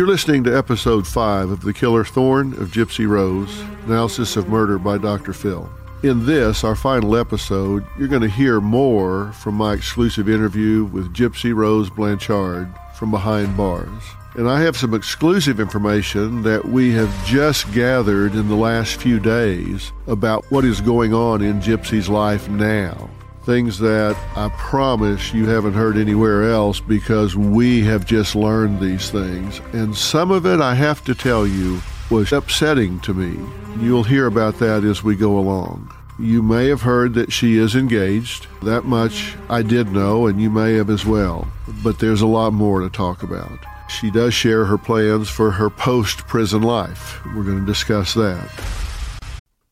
You're listening to episode 5 of The Killer Thorn of Gypsy Rose, analysis of murder by Dr. Phil. In this, our final episode, you're going to hear more from my exclusive interview with Gypsy Rose Blanchard from behind bars. And I have some exclusive information that we have just gathered in the last few days about what is going on in Gypsy's life now things that I promise you haven't heard anywhere else because we have just learned these things. And some of it, I have to tell you, was upsetting to me. You'll hear about that as we go along. You may have heard that she is engaged. That much I did know, and you may have as well. But there's a lot more to talk about. She does share her plans for her post prison life. We're going to discuss that.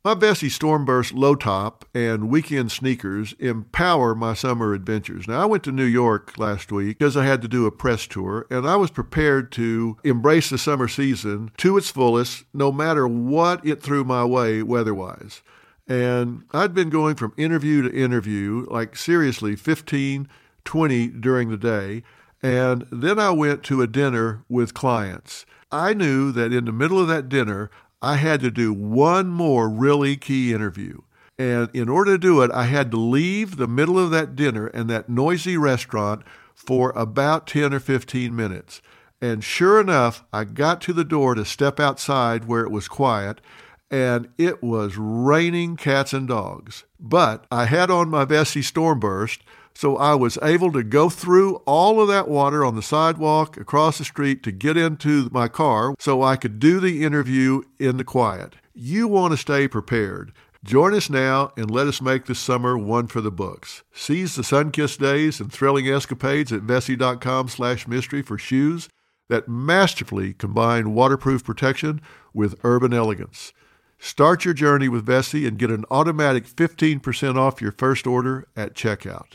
My Vessi Stormburst low top and weekend sneakers empower my summer adventures. Now, I went to New York last week because I had to do a press tour, and I was prepared to embrace the summer season to its fullest, no matter what it threw my way weatherwise. And I'd been going from interview to interview, like seriously 15, 20 during the day. And then I went to a dinner with clients. I knew that in the middle of that dinner, I had to do one more really key interview. And in order to do it, I had to leave the middle of that dinner and that noisy restaurant for about 10 or 15 minutes. And sure enough, I got to the door to step outside where it was quiet, and it was raining cats and dogs. But I had on my Vessi Stormburst, so I was able to go through all of that water on the sidewalk across the street to get into my car so I could do the interview in the quiet. You want to stay prepared. Join us now and let us make this summer one for the books. Seize the sun-kissed days and thrilling escapades at Vessi.com slash mystery for shoes that masterfully combine waterproof protection with urban elegance. Start your journey with Vessi and get an automatic 15% off your first order at checkout.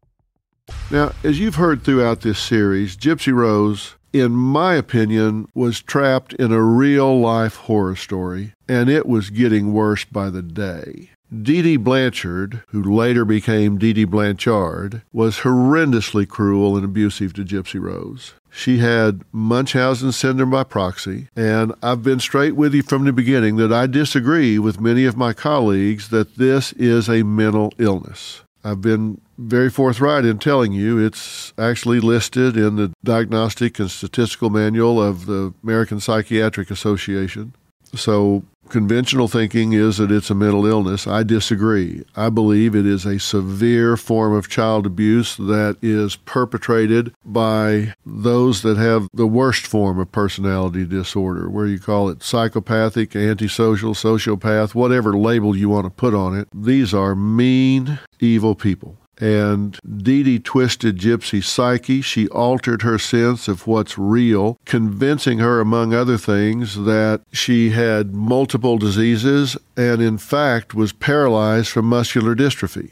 Now, as you've heard throughout this series, Gypsy Rose, in my opinion, was trapped in a real life horror story, and it was getting worse by the day. Dee Dee Blanchard, who later became Dee Dee Blanchard, was horrendously cruel and abusive to Gypsy Rose. She had Munchausen syndrome by proxy, and I've been straight with you from the beginning that I disagree with many of my colleagues that this is a mental illness. I've been very forthright in telling you it's actually listed in the Diagnostic and Statistical Manual of the American Psychiatric Association. So, conventional thinking is that it's a mental illness. I disagree. I believe it is a severe form of child abuse that is perpetrated by those that have the worst form of personality disorder, where you call it psychopathic, antisocial, sociopath, whatever label you want to put on it. These are mean, evil people. And Dee Dee twisted Gypsy's psyche. She altered her sense of what's real, convincing her, among other things, that she had multiple diseases and, in fact, was paralyzed from muscular dystrophy.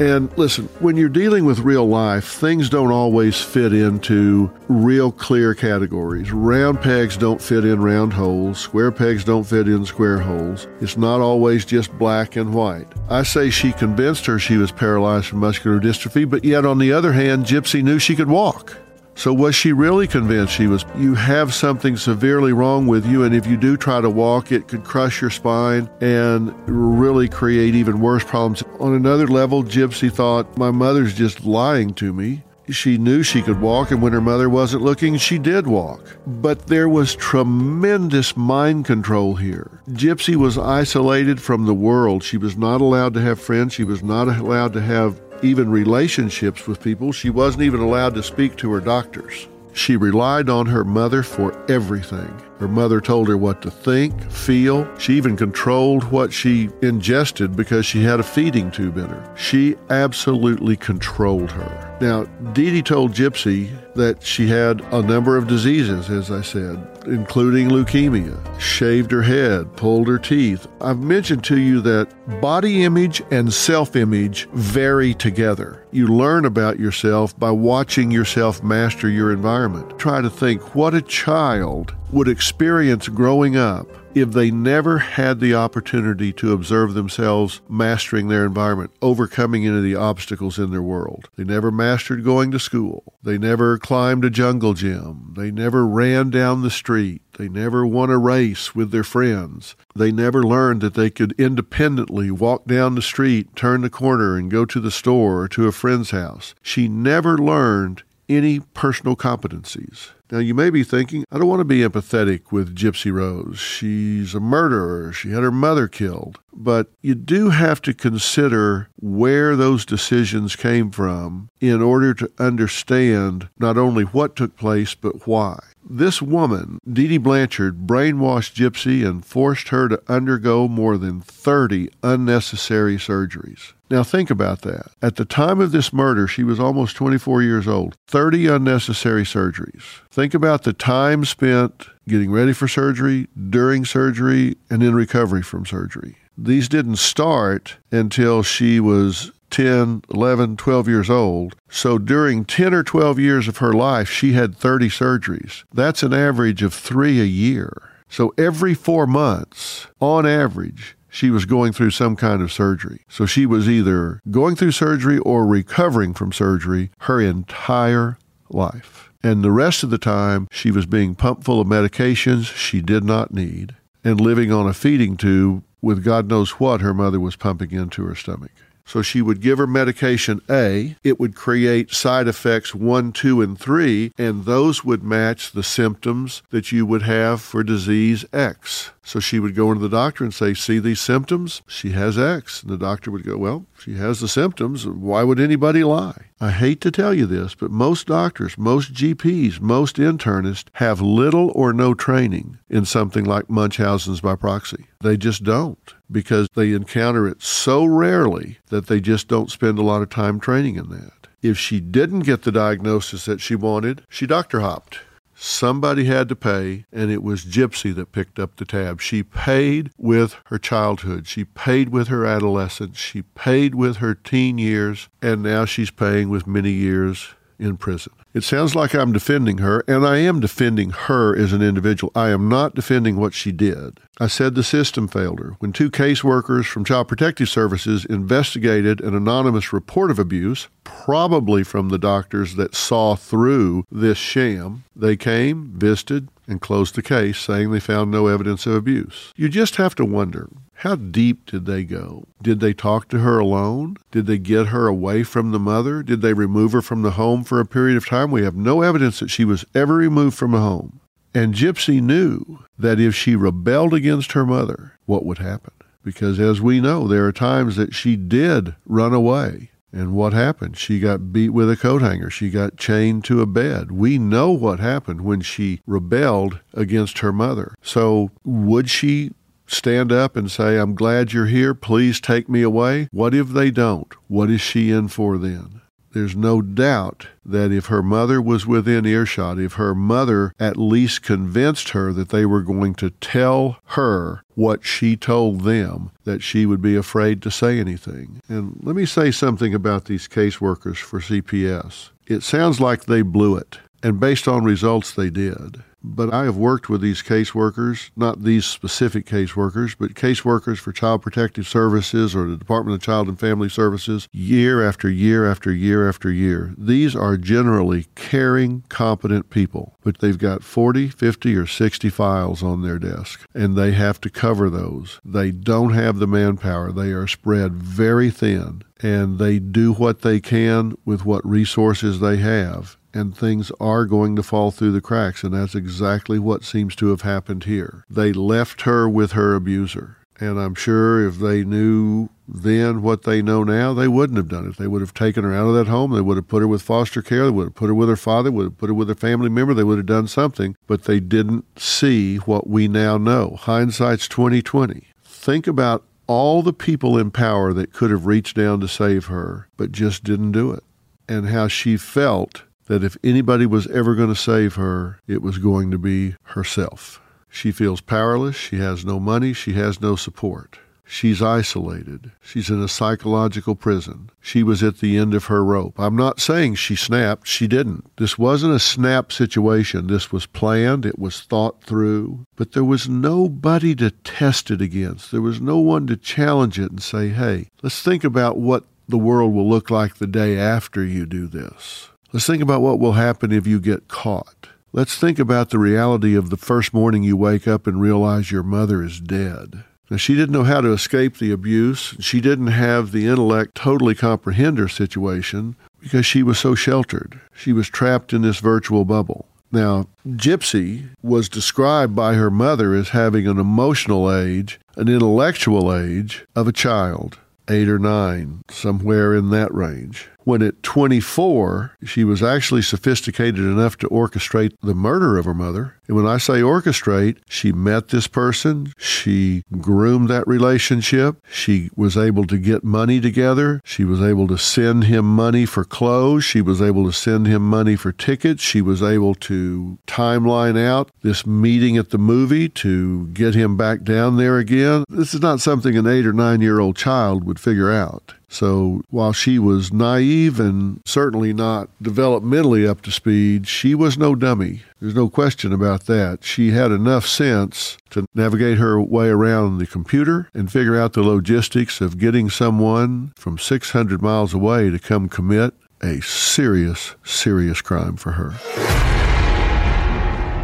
And listen, when you're dealing with real life, things don't always fit into real clear categories. Round pegs don't fit in round holes, square pegs don't fit in square holes. It's not always just black and white. I say she convinced her she was paralyzed from muscular dystrophy, but yet on the other hand, Gypsy knew she could walk. So was she really convinced she was, you have something severely wrong with you, and if you do try to walk, it could crush your spine and really create even worse problems? On another level, Gypsy thought, my mother's just lying to me. She knew she could walk, and when her mother wasn't looking, she did walk. But there was tremendous mind control here. Gypsy was isolated from the world. She was not allowed to have friends. She was not allowed to have even relationships with people. She wasn't even allowed to speak to her doctors. She relied on her mother for everything. Her mother told her what to think, feel. She even controlled what she ingested because she had a feeding tube in her. She absolutely controlled her. Now, Dee Dee told Gypsy that she had a number of diseases, as I said, including leukemia, shaved her head, pulled her teeth. I've mentioned to you that body image and self image vary together. You learn about yourself by watching yourself master your environment. Try to think what a child would experience growing up if they never had the opportunity to observe themselves mastering their environment, overcoming any of the obstacles in their world. They never mastered going to school. They never climbed a jungle gym. They never ran down the street. They never won a race with their friends. They never learned that they could independently walk down the street, turn the corner, and go to the store or to a friend's house. She never learned any personal competencies. Now, you may be thinking, I don't want to be empathetic with Gypsy Rose. She's a murderer. She had her mother killed. But you do have to consider where those decisions came from in order to understand not only what took place, but why. This woman, Dee Dee Blanchard, brainwashed Gypsy and forced her to undergo more than 30 unnecessary surgeries. Now, think about that. At the time of this murder, she was almost 24 years old. 30 unnecessary surgeries. Think about the time spent getting ready for surgery, during surgery, and in recovery from surgery. These didn't start until she was 10, 11, 12 years old. So during 10 or 12 years of her life, she had 30 surgeries. That's an average of three a year. So every four months, on average, she was going through some kind of surgery. So she was either going through surgery or recovering from surgery her entire life. And the rest of the time, she was being pumped full of medications she did not need and living on a feeding tube with God knows what her mother was pumping into her stomach. So she would give her medication A. It would create side effects 1, 2, and 3, and those would match the symptoms that you would have for disease X. So she would go into the doctor and say, See these symptoms? She has X. And the doctor would go, Well, she has the symptoms. Why would anybody lie? I hate to tell you this, but most doctors, most GPs, most internists have little or no training in something like Munchausen's by proxy. They just don't because they encounter it so rarely that they just don't spend a lot of time training in that. If she didn't get the diagnosis that she wanted, she doctor hopped. Somebody had to pay, and it was Gypsy that picked up the tab. She paid with her childhood. She paid with her adolescence. She paid with her teen years, and now she's paying with many years in prison. It sounds like I'm defending her, and I am defending her as an individual. I am not defending what she did. I said the system failed her. When two caseworkers from Child Protective Services investigated an anonymous report of abuse, probably from the doctors that saw through this sham, they came, visited, and closed the case, saying they found no evidence of abuse. You just have to wonder how deep did they go? Did they talk to her alone? Did they get her away from the mother? Did they remove her from the home for a period of time? We have no evidence that she was ever removed from a home. And Gypsy knew that if she rebelled against her mother, what would happen? Because as we know, there are times that she did run away. And what happened? She got beat with a coat hanger. She got chained to a bed. We know what happened when she rebelled against her mother. So, would she stand up and say, I'm glad you're here. Please take me away? What if they don't? What is she in for then? There's no doubt that if her mother was within earshot, if her mother at least convinced her that they were going to tell her what she told them, that she would be afraid to say anything. And let me say something about these caseworkers for CPS. It sounds like they blew it, and based on results, they did. But I have worked with these caseworkers, not these specific caseworkers, but caseworkers for Child Protective Services or the Department of Child and Family Services year after year after year after year. These are generally caring, competent people, but they've got 40, 50, or 60 files on their desk, and they have to cover those. They don't have the manpower, they are spread very thin and they do what they can with what resources they have and things are going to fall through the cracks. And that's exactly what seems to have happened here. They left her with her abuser. And I'm sure if they knew then what they know now, they wouldn't have done it. They would have taken her out of that home. They would have put her with foster care. They would have put her with her father, would have put her with a family member. They would have done something, but they didn't see what we now know. Hindsight's 2020. Think about all the people in power that could have reached down to save her, but just didn't do it. And how she felt that if anybody was ever going to save her, it was going to be herself. She feels powerless. She has no money. She has no support. She's isolated. She's in a psychological prison. She was at the end of her rope. I'm not saying she snapped. She didn't. This wasn't a snap situation. This was planned. It was thought through. But there was nobody to test it against. There was no one to challenge it and say, hey, let's think about what the world will look like the day after you do this. Let's think about what will happen if you get caught. Let's think about the reality of the first morning you wake up and realize your mother is dead. Now, she didn't know how to escape the abuse. She didn't have the intellect totally comprehend her situation because she was so sheltered. She was trapped in this virtual bubble. Now, Gypsy was described by her mother as having an emotional age, an intellectual age of a child, eight or nine, somewhere in that range when at 24, she was actually sophisticated enough to orchestrate the murder of her mother. And when I say orchestrate, she met this person, she groomed that relationship, she was able to get money together, she was able to send him money for clothes, she was able to send him money for tickets, she was able to timeline out this meeting at the movie to get him back down there again. This is not something an eight or nine year old child would figure out. So while she was naive and certainly not developmentally up to speed, she was no dummy. There's no question about that. She had enough sense to navigate her way around the computer and figure out the logistics of getting someone from 600 miles away to come commit a serious, serious crime for her.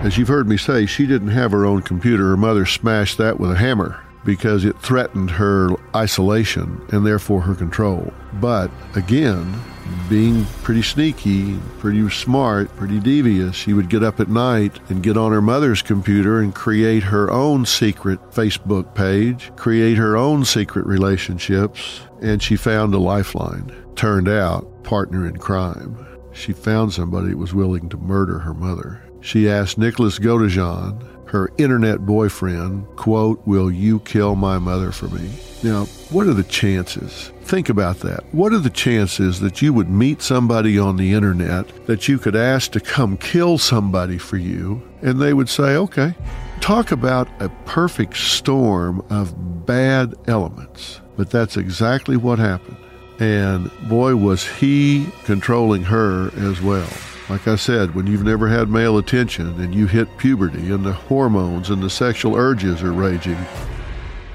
As you've heard me say, she didn't have her own computer. Her mother smashed that with a hammer because it threatened her isolation and therefore her control. But again, being pretty sneaky, pretty smart, pretty devious, she would get up at night and get on her mother's computer and create her own secret Facebook page, create her own secret relationships, and she found a lifeline. Turned out, partner in crime. She found somebody that was willing to murder her mother. She asked Nicholas Godejohn, her internet boyfriend, quote, Will you kill my mother for me? Now, what are the chances? Think about that. What are the chances that you would meet somebody on the internet that you could ask to come kill somebody for you and they would say, okay? Talk about a perfect storm of bad elements. But that's exactly what happened. And boy, was he controlling her as well. Like I said, when you've never had male attention and you hit puberty and the hormones and the sexual urges are raging,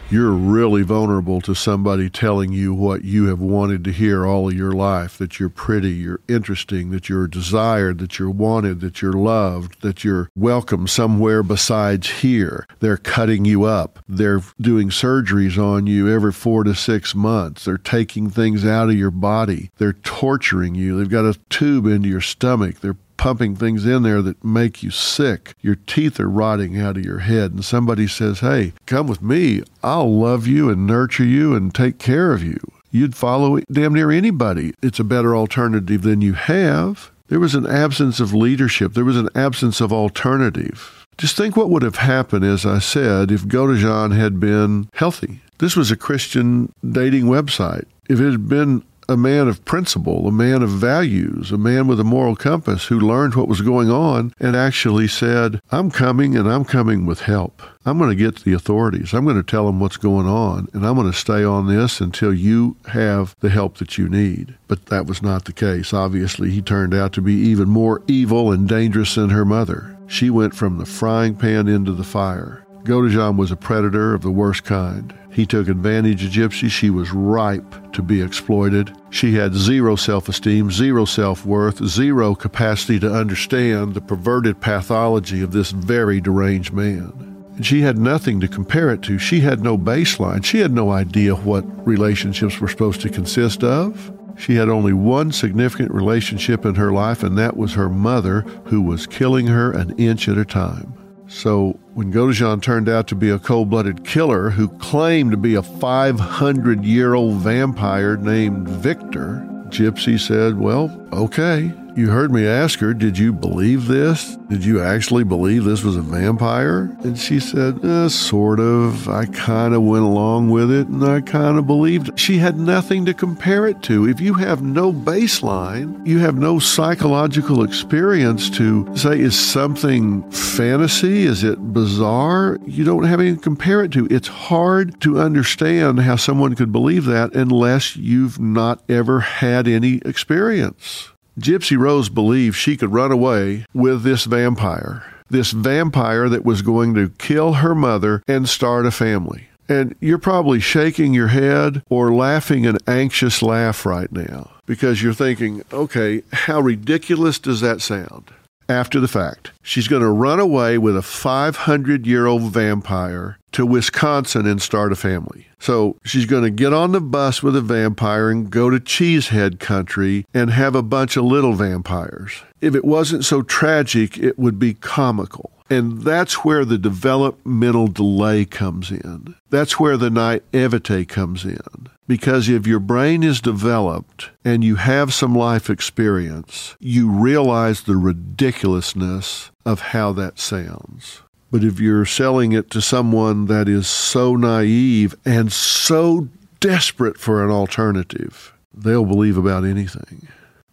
you're really vulnerable to somebody telling you what you have wanted to hear all of your life that you're pretty, you're interesting, that you're desired, that you're wanted, that you're loved, that you're welcome somewhere besides here. They're cutting you up. They're doing surgeries on you every four to six months. They're taking things out of your body. They're torturing you. They've got a tube into your stomach. They're pumping things in there that make you sick. Your teeth are rotting out of your head, and somebody says, Hey, come with me. I'll love you and nurture you and take care of you. You'd follow damn near anybody. It's a better alternative than you have. There was an absence of leadership, there was an absence of alternative. Just think what would have happened, as I said, if Godejohn had been healthy. This was a Christian dating website. If it had been a man of principle, a man of values, a man with a moral compass who learned what was going on and actually said, I'm coming and I'm coming with help. I'm going to get to the authorities. I'm going to tell them what's going on and I'm going to stay on this until you have the help that you need. But that was not the case. Obviously, he turned out to be even more evil and dangerous than her mother. She went from the frying pan into the fire. Godejohn was a predator of the worst kind. He took advantage of Gypsy. She was ripe to be exploited. She had zero self esteem, zero self worth, zero capacity to understand the perverted pathology of this very deranged man. And she had nothing to compare it to. She had no baseline. She had no idea what relationships were supposed to consist of. She had only one significant relationship in her life, and that was her mother, who was killing her an inch at a time. So when Godejohn turned out to be a cold blooded killer who claimed to be a 500 year old vampire named Victor, Gypsy said, Well, okay. You heard me ask her, Did you believe this? Did you actually believe this was a vampire? And she said, eh, Sort of. I kind of went along with it and I kind of believed. She had nothing to compare it to. If you have no baseline, you have no psychological experience to say, Is something fantasy? Is it bizarre? You don't have anything to compare it to. It's hard to understand how someone could believe that unless you've not ever had any experience. Gypsy Rose believed she could run away with this vampire, this vampire that was going to kill her mother and start a family. And you're probably shaking your head or laughing an anxious laugh right now because you're thinking, okay, how ridiculous does that sound? After the fact, she's going to run away with a 500 year old vampire to Wisconsin and start a family. So she's going to get on the bus with a vampire and go to Cheesehead country and have a bunch of little vampires. If it wasn't so tragic, it would be comical. And that's where the developmental delay comes in. That's where the naivete comes in. Because if your brain is developed and you have some life experience, you realize the ridiculousness of how that sounds. But if you're selling it to someone that is so naive and so desperate for an alternative, they'll believe about anything.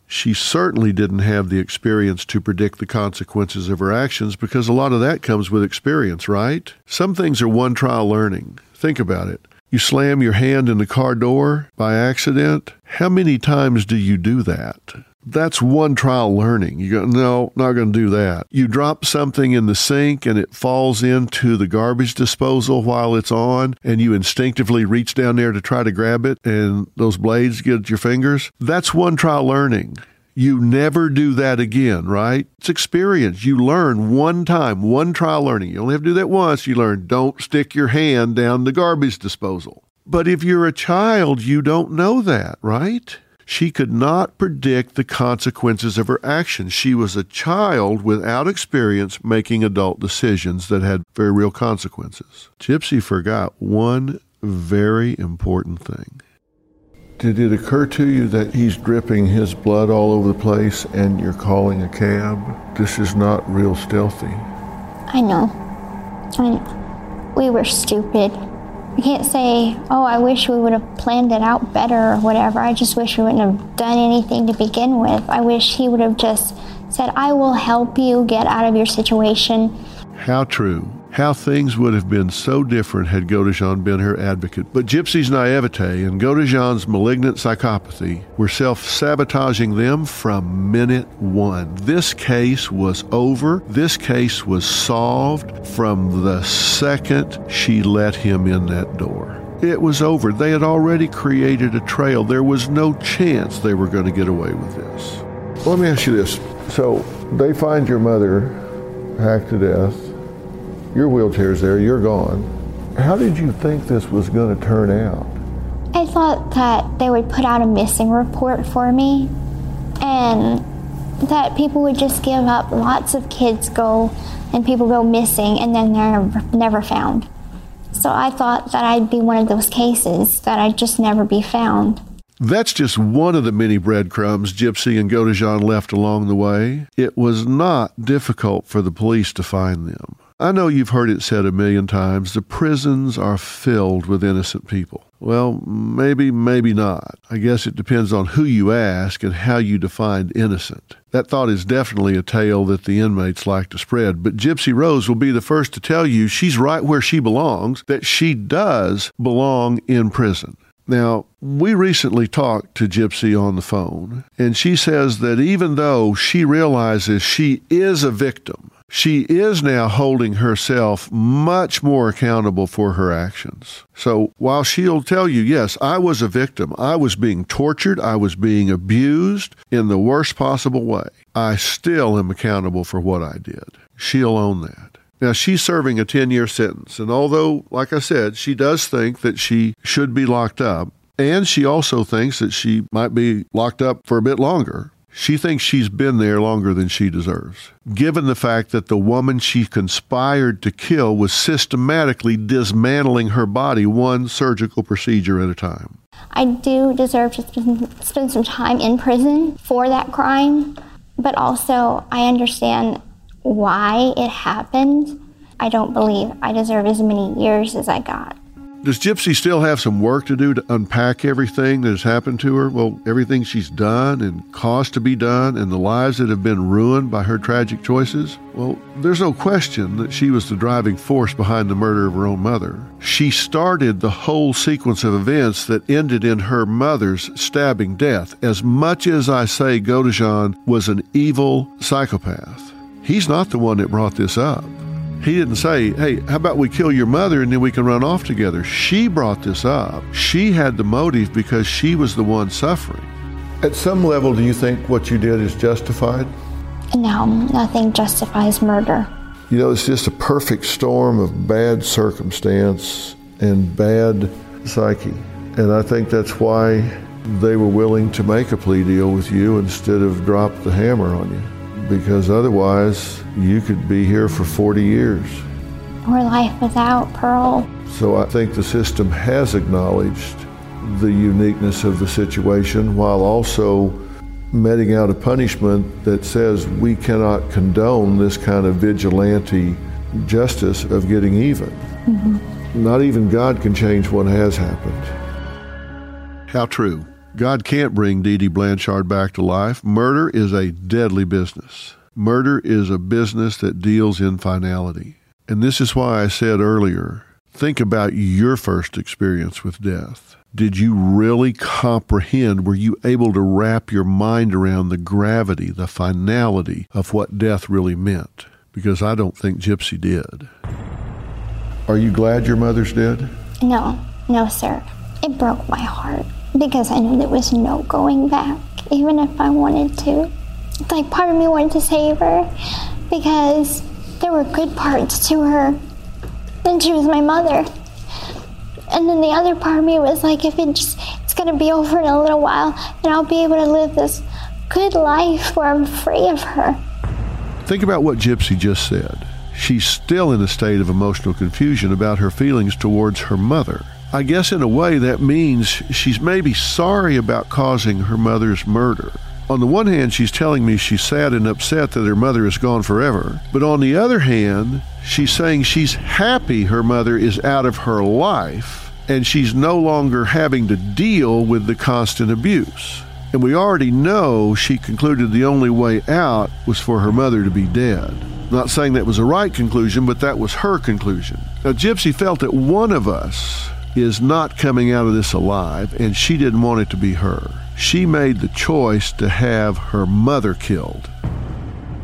She certainly didn't have the experience to predict the consequences of her actions because a lot of that comes with experience, right? Some things are one trial learning. Think about it. You slam your hand in the car door by accident. How many times do you do that? That's one trial learning. You go, no, not going to do that. You drop something in the sink and it falls into the garbage disposal while it's on, and you instinctively reach down there to try to grab it, and those blades get your fingers. That's one trial learning. You never do that again, right? It's experience. You learn one time, one trial learning. You only have to do that once. You learn don't stick your hand down the garbage disposal. But if you're a child, you don't know that, right? She could not predict the consequences of her actions. She was a child without experience making adult decisions that had very real consequences. Gypsy forgot one very important thing. Did it occur to you that he's dripping his blood all over the place and you're calling a cab? This is not real stealthy. I know. I know. We were stupid. I can't say, oh, I wish we would have planned it out better or whatever. I just wish we wouldn't have done anything to begin with. I wish he would have just said, I will help you get out of your situation. How true. How things would have been so different had Godejohn been her advocate. But Gypsy's naivete and Godejohn's malignant psychopathy were self sabotaging them from minute one. This case was over. This case was solved from the second she let him in that door. It was over. They had already created a trail. There was no chance they were going to get away with this. Let me ask you this. So they find your mother hacked to death your wheelchair's there, you're gone. How did you think this was going to turn out? I thought that they would put out a missing report for me and that people would just give up. Lots of kids go and people go missing and then they're never found. So I thought that I'd be one of those cases, that I'd just never be found. That's just one of the many breadcrumbs Gypsy and Godejohn left along the way. It was not difficult for the police to find them. I know you've heard it said a million times the prisons are filled with innocent people. Well, maybe, maybe not. I guess it depends on who you ask and how you define innocent. That thought is definitely a tale that the inmates like to spread, but Gypsy Rose will be the first to tell you she's right where she belongs, that she does belong in prison. Now, we recently talked to Gypsy on the phone, and she says that even though she realizes she is a victim, she is now holding herself much more accountable for her actions. So while she'll tell you, yes, I was a victim, I was being tortured, I was being abused in the worst possible way, I still am accountable for what I did. She'll own that. Now, she's serving a 10 year sentence, and although, like I said, she does think that she should be locked up, and she also thinks that she might be locked up for a bit longer, She thinks she's been there longer than she deserves, given the fact that the woman she conspired to kill was systematically dismantling her body one surgical procedure at a time. I do deserve to spend, some time in prison for that crime, but also I understand why it happened. I don't believe I deserve as many years as I got. Does Gypsy still have some work to do to unpack everything that has happened to her? Well, everything she's done and caused to be done, and the lives that have been ruined by her tragic choices? Well, there's no question that she was the driving force behind the murder of her own mother. She started the whole sequence of events that ended in her mother's stabbing death. As much as I say Godejohn was an evil psychopath, he's not the one that brought this up. He didn't say, hey, how about we kill your mother and then we can run off together? She brought this up. She had the motive because she was the one suffering. At some level, do you think what you did is justified? No, nothing justifies murder. You know, it's just a perfect storm of bad circumstance and bad psyche. And I think that's why they were willing to make a plea deal with you instead of drop the hammer on you because otherwise you could be here for 40 years. Or life without parole. So I think the system has acknowledged the uniqueness of the situation while also meting out a punishment that says we cannot condone this kind of vigilante justice of getting even. Mm-hmm. Not even God can change what has happened. How true. God can't bring Dee Dee Blanchard back to life. Murder is a deadly business. Murder is a business that deals in finality. And this is why I said earlier think about your first experience with death. Did you really comprehend? Were you able to wrap your mind around the gravity, the finality of what death really meant? Because I don't think Gypsy did. Are you glad your mother's dead? No, no, sir. It broke my heart because I knew there was no going back, even if I wanted to. Like, part of me wanted to save her because there were good parts to her, and she was my mother. And then the other part of me was like, if it just, it's gonna be over in a little while, and I'll be able to live this good life where I'm free of her. Think about what Gypsy just said. She's still in a state of emotional confusion about her feelings towards her mother. I guess in a way that means she's maybe sorry about causing her mother's murder. On the one hand, she's telling me she's sad and upset that her mother is gone forever. But on the other hand, she's saying she's happy her mother is out of her life and she's no longer having to deal with the constant abuse. And we already know she concluded the only way out was for her mother to be dead. Not saying that was a right conclusion, but that was her conclusion. Now, Gypsy felt that one of us is not coming out of this alive, and she didn't want it to be her. She made the choice to have her mother killed.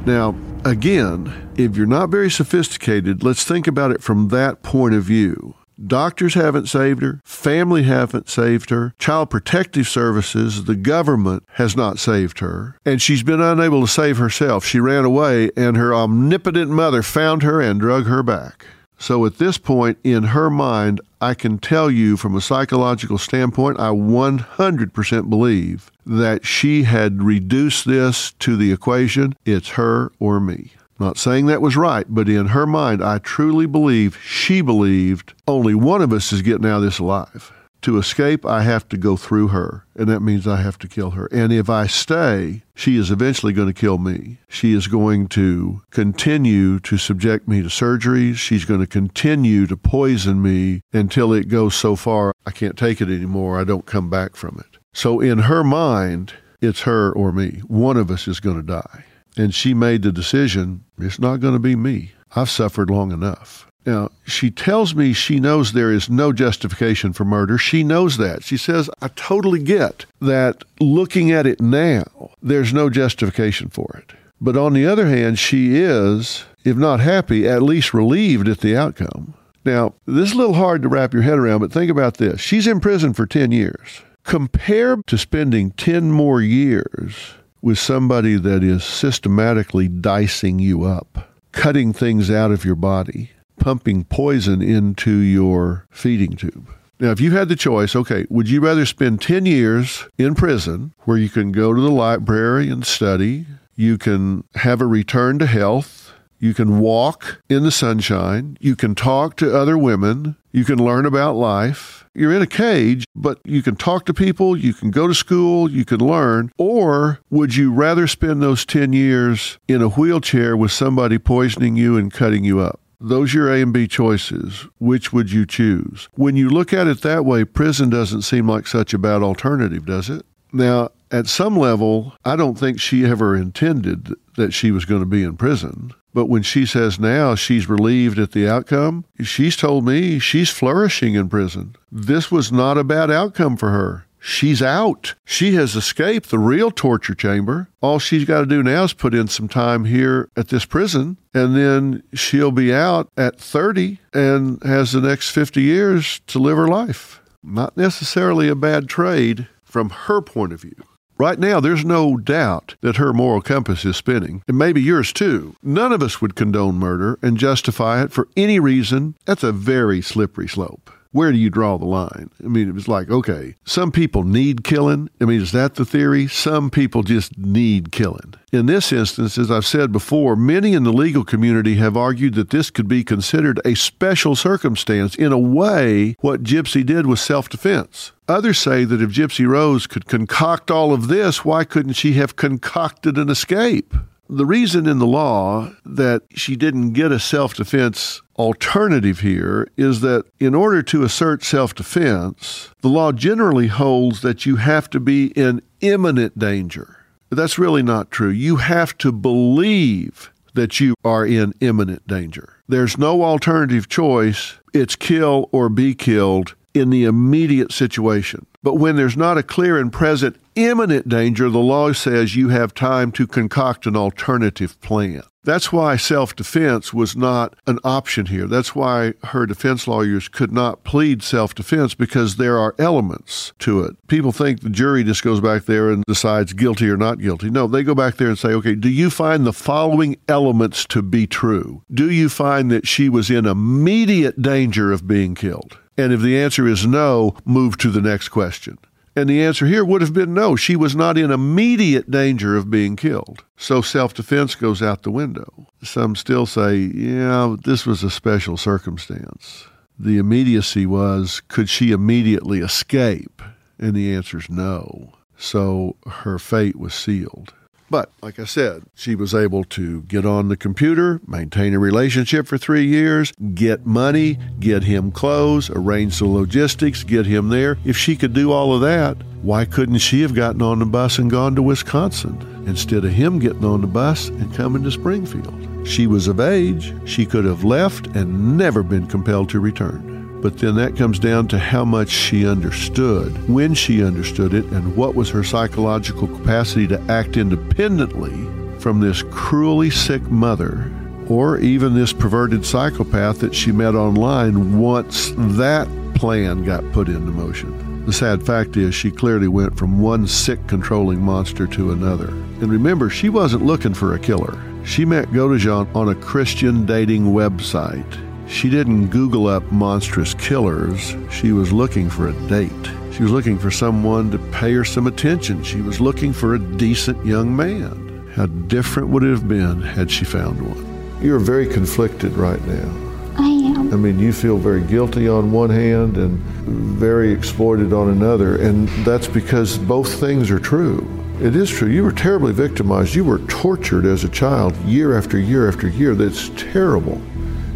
Now, again, if you're not very sophisticated, let's think about it from that point of view. Doctors haven't saved her, family haven't saved her, child protective services, the government has not saved her, and she's been unable to save herself. She ran away, and her omnipotent mother found her and drug her back. So at this point, in her mind, I can tell you from a psychological standpoint, I 100% believe that she had reduced this to the equation it's her or me. Not saying that was right, but in her mind, I truly believe she believed only one of us is getting out of this alive. To escape, I have to go through her, and that means I have to kill her. And if I stay, she is eventually going to kill me. She is going to continue to subject me to surgeries. She's going to continue to poison me until it goes so far I can't take it anymore. I don't come back from it. So in her mind, it's her or me. One of us is going to die. And she made the decision it's not going to be me. I've suffered long enough. Now, she tells me she knows there is no justification for murder. She knows that. She says, I totally get that looking at it now, there's no justification for it. But on the other hand, she is, if not happy, at least relieved at the outcome. Now, this is a little hard to wrap your head around, but think about this. She's in prison for 10 years. Compared to spending 10 more years with somebody that is systematically dicing you up, cutting things out of your body, pumping poison into your feeding tube. Now, if you had the choice, okay, would you rather spend 10 years in prison where you can go to the library and study, you can have a return to health, you can walk in the sunshine, you can talk to other women, you can learn about life. You're in a cage, but you can talk to people, you can go to school, you can learn. Or would you rather spend those 10 years in a wheelchair with somebody poisoning you and cutting you up? Those are your A and B choices. Which would you choose? When you look at it that way, prison doesn't seem like such a bad alternative, does it? Now, at some level, I don't think she ever intended that she was going to be in prison. But when she says now she's relieved at the outcome, she's told me she's flourishing in prison. This was not a bad outcome for her. She's out. She has escaped the real torture chamber. All she's got to do now is put in some time here at this prison, and then she'll be out at 30 and has the next 50 years to live her life. Not necessarily a bad trade from her point of view. Right now, there's no doubt that her moral compass is spinning, and maybe yours too. None of us would condone murder and justify it for any reason. That's a very slippery slope where do you draw the line? I mean, it was like, okay, some people need killing. I mean, is that the theory? Some people just need killing. In this instance, as I've said before, many in the legal community have argued that this could be considered a special circumstance. In a way, what Gypsy did was self defense. Others say that if Gypsy Rose could concoct all of this, why couldn't she have concocted an escape? The reason in the law that she didn't get a self defense alternative here is that in order to assert self defense, the law generally holds that you have to be in imminent danger. That's really not true. You have to believe that you are in imminent danger. There's no alternative choice. It's kill or be killed in the immediate situation. But when there's not a clear and present imminent danger, the law says you have time to concoct an alternative plan. That's why self defense was not an option here. That's why her defense lawyers could not plead self defense because there are elements to it. People think the jury just goes back there and decides guilty or not guilty. No, they go back there and say, okay, do you find the following elements to be true? Do you find that she was in immediate danger of being killed? And if the answer is no, move to the next question. And the answer here would have been no. She was not in immediate danger of being killed. So self defense goes out the window. Some still say, yeah, this was a special circumstance. The immediacy was, could she immediately escape? And the answer is no. So her fate was sealed. But like I said, she was able to get on the computer, maintain a relationship for three years, get money, get him clothes, arrange the logistics, get him there. If she could do all of that, why couldn't she have gotten on the bus and gone to Wisconsin instead of him getting on the bus and coming to Springfield? She was of age. She could have left and never been compelled to return. But then that comes down to how much she understood, when she understood it, and what was her psychological capacity to act independently from this cruelly sick mother, or even this perverted psychopath that she met online once that plan got put into motion. The sad fact is, she clearly went from one sick, controlling monster to another. And remember, she wasn't looking for a killer. She met Godejohn on a Christian dating website. She didn't Google up monstrous killers. She was looking for a date. She was looking for someone to pay her some attention. She was looking for a decent young man. How different would it have been had she found one? You're very conflicted right now. I am. I mean, you feel very guilty on one hand and very exploited on another, and that's because both things are true. It is true. You were terribly victimized. You were tortured as a child year after year after year. That's terrible.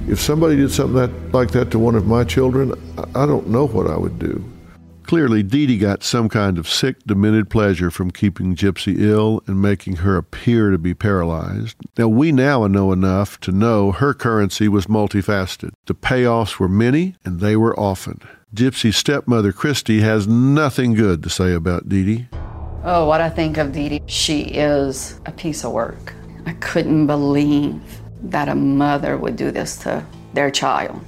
If somebody did something that, like that to one of my children, I don't know what I would do. Clearly, Dee Dee got some kind of sick, demented pleasure from keeping Gypsy ill and making her appear to be paralyzed. Now, we now know enough to know her currency was multifaceted. The payoffs were many, and they were often. Gypsy's stepmother, Christy, has nothing good to say about Dee Dee. Oh, what I think of Dee Dee, she is a piece of work. I couldn't believe that a mother would do this to their child.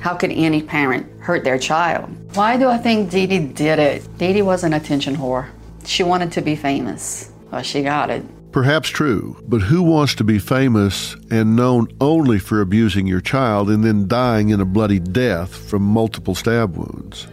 How could any parent hurt their child? Why do I think Dee Dee did it? Dee Dee was an attention whore. She wanted to be famous. Well, she got it. Perhaps true, but who wants to be famous and known only for abusing your child and then dying in a bloody death from multiple stab wounds?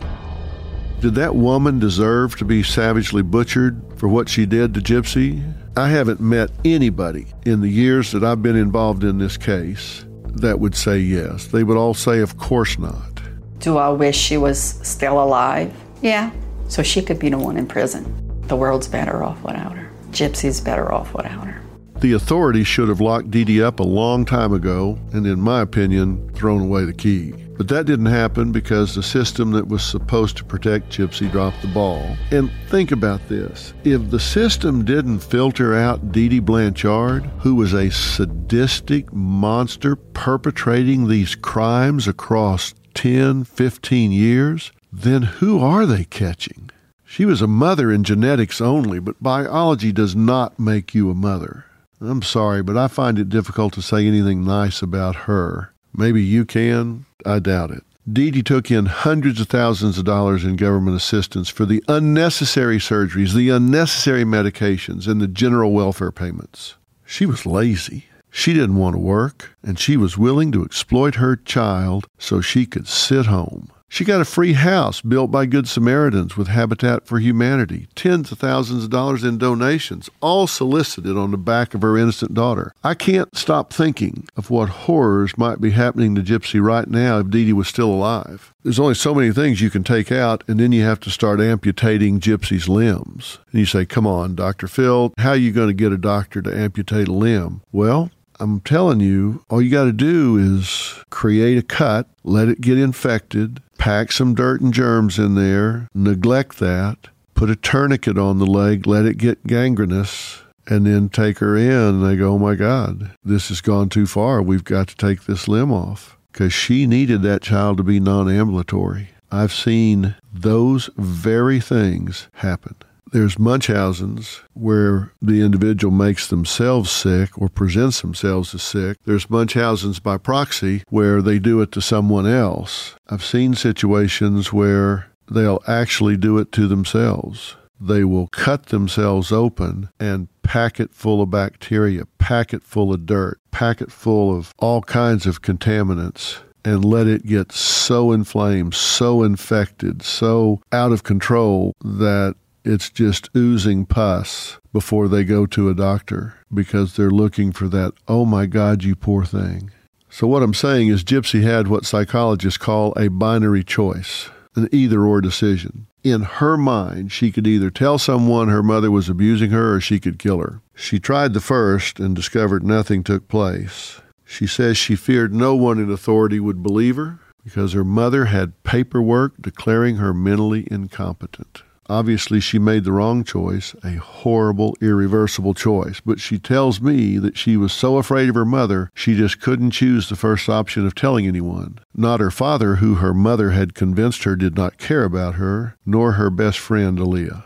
Did that woman deserve to be savagely butchered for what she did to Gypsy? I haven't met anybody in the years that I've been involved in this case that would say yes. They would all say, of course not. Do I wish she was still alive? Yeah. So she could be the one in prison. The world's better off without her. Gypsy's better off without her. The authorities should have locked Dee Dee up a long time ago and, in my opinion, thrown away the key. But that didn't happen because the system that was supposed to protect Gypsy dropped the ball. And think about this if the system didn't filter out Dee Dee Blanchard, who was a sadistic monster perpetrating these crimes across 10, 15 years, then who are they catching? She was a mother in genetics only, but biology does not make you a mother. I'm sorry, but I find it difficult to say anything nice about her. Maybe you can. I doubt it. Dee took in hundreds of thousands of dollars in government assistance for the unnecessary surgeries, the unnecessary medications, and the general welfare payments. She was lazy. She didn't want to work, and she was willing to exploit her child so she could sit home. She got a free house built by Good Samaritans with Habitat for Humanity, tens of thousands of dollars in donations, all solicited on the back of her innocent daughter. I can't stop thinking of what horrors might be happening to Gypsy right now if Dee Dee was still alive. There's only so many things you can take out, and then you have to start amputating Gypsy's limbs. And you say, Come on, Dr. Phil, how are you going to get a doctor to amputate a limb? Well, I'm telling you, all you got to do is create a cut, let it get infected, pack some dirt and germs in there, neglect that, put a tourniquet on the leg, let it get gangrenous, and then take her in. And they go, oh my God, this has gone too far. We've got to take this limb off. Because she needed that child to be non ambulatory. I've seen those very things happen. There's Munchausen's where the individual makes themselves sick or presents themselves as sick. There's Munchausen's by proxy where they do it to someone else. I've seen situations where they'll actually do it to themselves. They will cut themselves open and pack it full of bacteria, pack it full of dirt, pack it full of all kinds of contaminants and let it get so inflamed, so infected, so out of control that it's just oozing pus before they go to a doctor because they're looking for that, oh my God, you poor thing. So, what I'm saying is, Gypsy had what psychologists call a binary choice, an either or decision. In her mind, she could either tell someone her mother was abusing her or she could kill her. She tried the first and discovered nothing took place. She says she feared no one in authority would believe her because her mother had paperwork declaring her mentally incompetent. Obviously, she made the wrong choice, a horrible, irreversible choice. But she tells me that she was so afraid of her mother, she just couldn't choose the first option of telling anyone. Not her father, who her mother had convinced her did not care about her, nor her best friend, Aleah.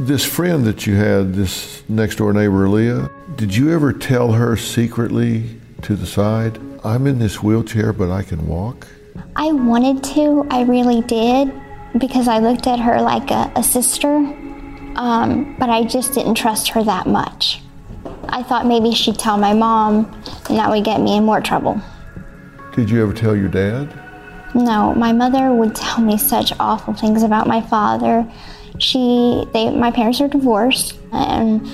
This friend that you had, this next door neighbor, Aleah, did you ever tell her secretly to the side, I'm in this wheelchair, but I can walk? I wanted to, I really did because I looked at her like a, a sister, um, but I just didn't trust her that much. I thought maybe she'd tell my mom, and that would get me in more trouble. Did you ever tell your dad? No, my mother would tell me such awful things about my father. She, they, my parents are divorced, and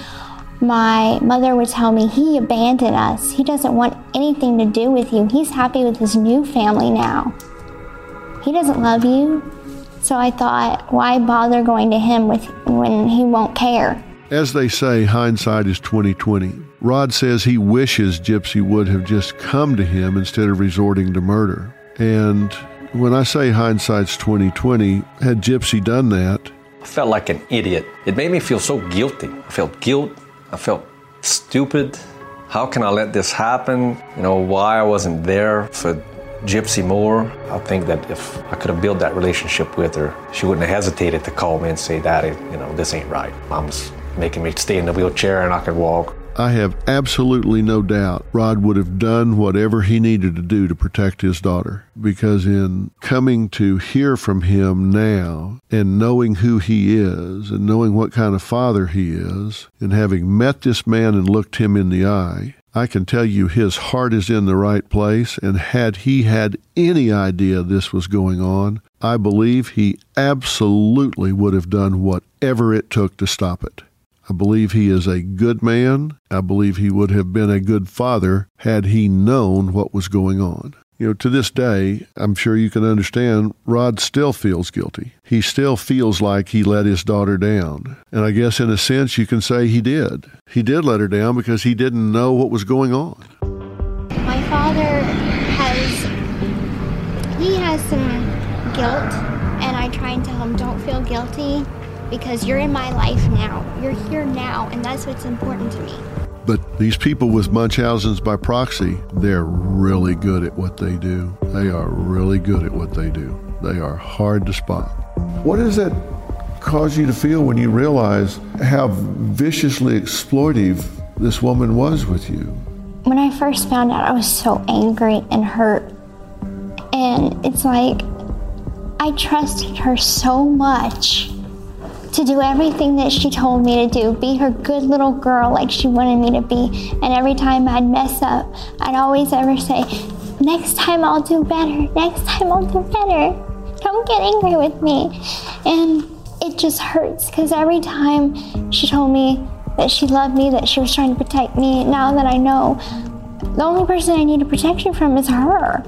my mother would tell me he abandoned us. He doesn't want anything to do with you. He's happy with his new family now. He doesn't love you. So I thought, why bother going to him with when he won't care? As they say, hindsight is 2020. Rod says he wishes Gypsy would have just come to him instead of resorting to murder. And when I say hindsight's 2020, had Gypsy done that, I felt like an idiot. It made me feel so guilty. I felt guilt. I felt stupid. How can I let this happen? You know, why I wasn't there for Gypsy Moore. I think that if I could have built that relationship with her, she wouldn't have hesitated to call me and say, Daddy, you know, this ain't right. Mom's making me stay in the wheelchair and I can walk. I have absolutely no doubt Rod would have done whatever he needed to do to protect his daughter. Because in coming to hear from him now and knowing who he is and knowing what kind of father he is and having met this man and looked him in the eye, I can tell you his heart is in the right place, and had he had any idea this was going on, I believe he absolutely would have done whatever it took to stop it. I believe he is a good man. I believe he would have been a good father had he known what was going on. You know, to this day, I'm sure you can understand, Rod still feels guilty. He still feels like he let his daughter down. And I guess in a sense, you can say he did. He did let her down because he didn't know what was going on. My father has, he has some guilt, and I try and tell him, don't feel guilty because you're in my life now. You're here now, and that's what's important to me. But these people with Munchausen's by proxy, they're really good at what they do. They are really good at what they do. They are hard to spot. What does that cause you to feel when you realize how viciously exploitive this woman was with you? When I first found out, I was so angry and hurt. And it's like, I trusted her so much to do everything that she told me to do, be her good little girl like she wanted me to be. And every time I'd mess up, I'd always ever say, Next time I'll do better. Next time I'll do better. Don't get angry with me. And it just hurts because every time she told me that she loved me, that she was trying to protect me, now that I know, the only person I need a protection from is her.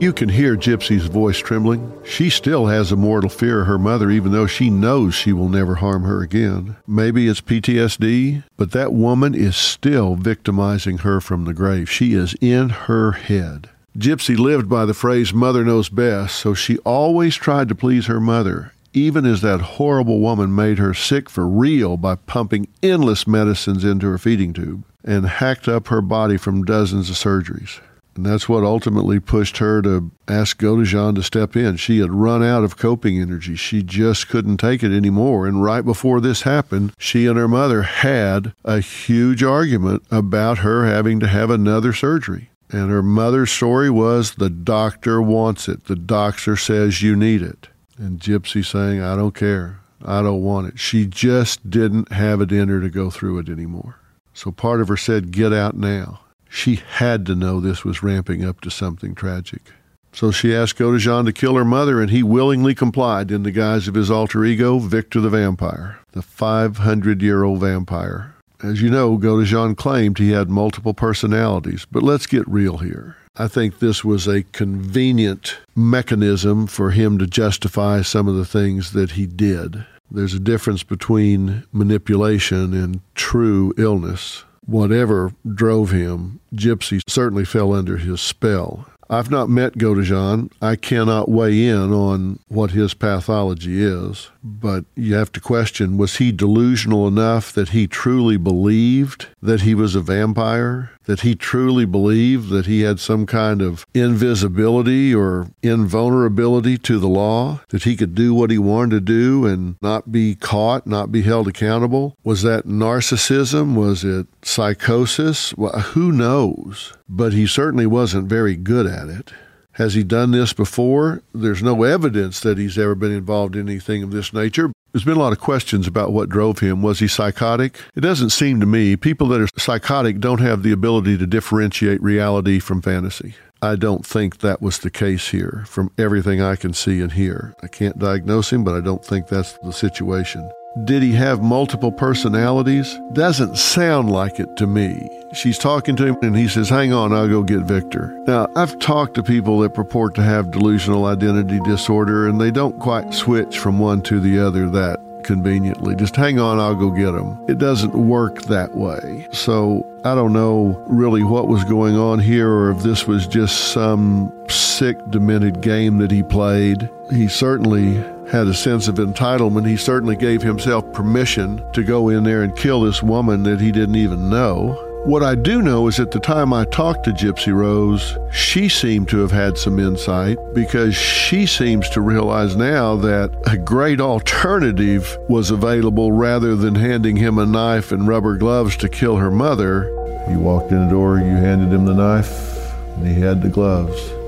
You can hear Gypsy's voice trembling. She still has a mortal fear of her mother, even though she knows she will never harm her again. Maybe it's PTSD, but that woman is still victimizing her from the grave. She is in her head. Gypsy lived by the phrase, Mother knows best, so she always tried to please her mother, even as that horrible woman made her sick for real by pumping endless medicines into her feeding tube and hacked up her body from dozens of surgeries. And that's what ultimately pushed her to ask Godejohn to step in. She had run out of coping energy. She just couldn't take it anymore. And right before this happened, she and her mother had a huge argument about her having to have another surgery. And her mother's story was the doctor wants it. The doctor says you need it. And Gypsy saying, I don't care. I don't want it. She just didn't have it in her to go through it anymore. So part of her said, Get out now. She had to know this was ramping up to something tragic. So she asked Godejohn to kill her mother, and he willingly complied in the guise of his alter ego, Victor the Vampire, the 500 year old vampire. As you know, Godejohn claimed he had multiple personalities, but let's get real here. I think this was a convenient mechanism for him to justify some of the things that he did. There's a difference between manipulation and true illness whatever drove him, Gypsy certainly fell under his spell. I've not met Godejohn. I cannot weigh in on what his pathology is, but you have to question was he delusional enough that he truly believed that he was a vampire? That he truly believed that he had some kind of invisibility or invulnerability to the law? That he could do what he wanted to do and not be caught, not be held accountable? Was that narcissism? Was it psychosis? Well, who knows? But he certainly wasn't very good at it. Has he done this before? There's no evidence that he's ever been involved in anything of this nature. There's been a lot of questions about what drove him. Was he psychotic? It doesn't seem to me. People that are psychotic don't have the ability to differentiate reality from fantasy. I don't think that was the case here from everything I can see and hear. I can't diagnose him, but I don't think that's the situation. Did he have multiple personalities? Doesn't sound like it to me. She's talking to him and he says, Hang on, I'll go get Victor. Now, I've talked to people that purport to have delusional identity disorder and they don't quite switch from one to the other that conveniently. Just hang on, I'll go get him. It doesn't work that way. So I don't know really what was going on here or if this was just some sick, demented game that he played. He certainly had a sense of entitlement. He certainly gave himself permission to go in there and kill this woman that he didn't even know. What I do know is at the time I talked to Gypsy Rose, she seemed to have had some insight because she seems to realize now that a great alternative was available rather than handing him a knife and rubber gloves to kill her mother. You walked in the door, you handed him the knife, and he had the gloves.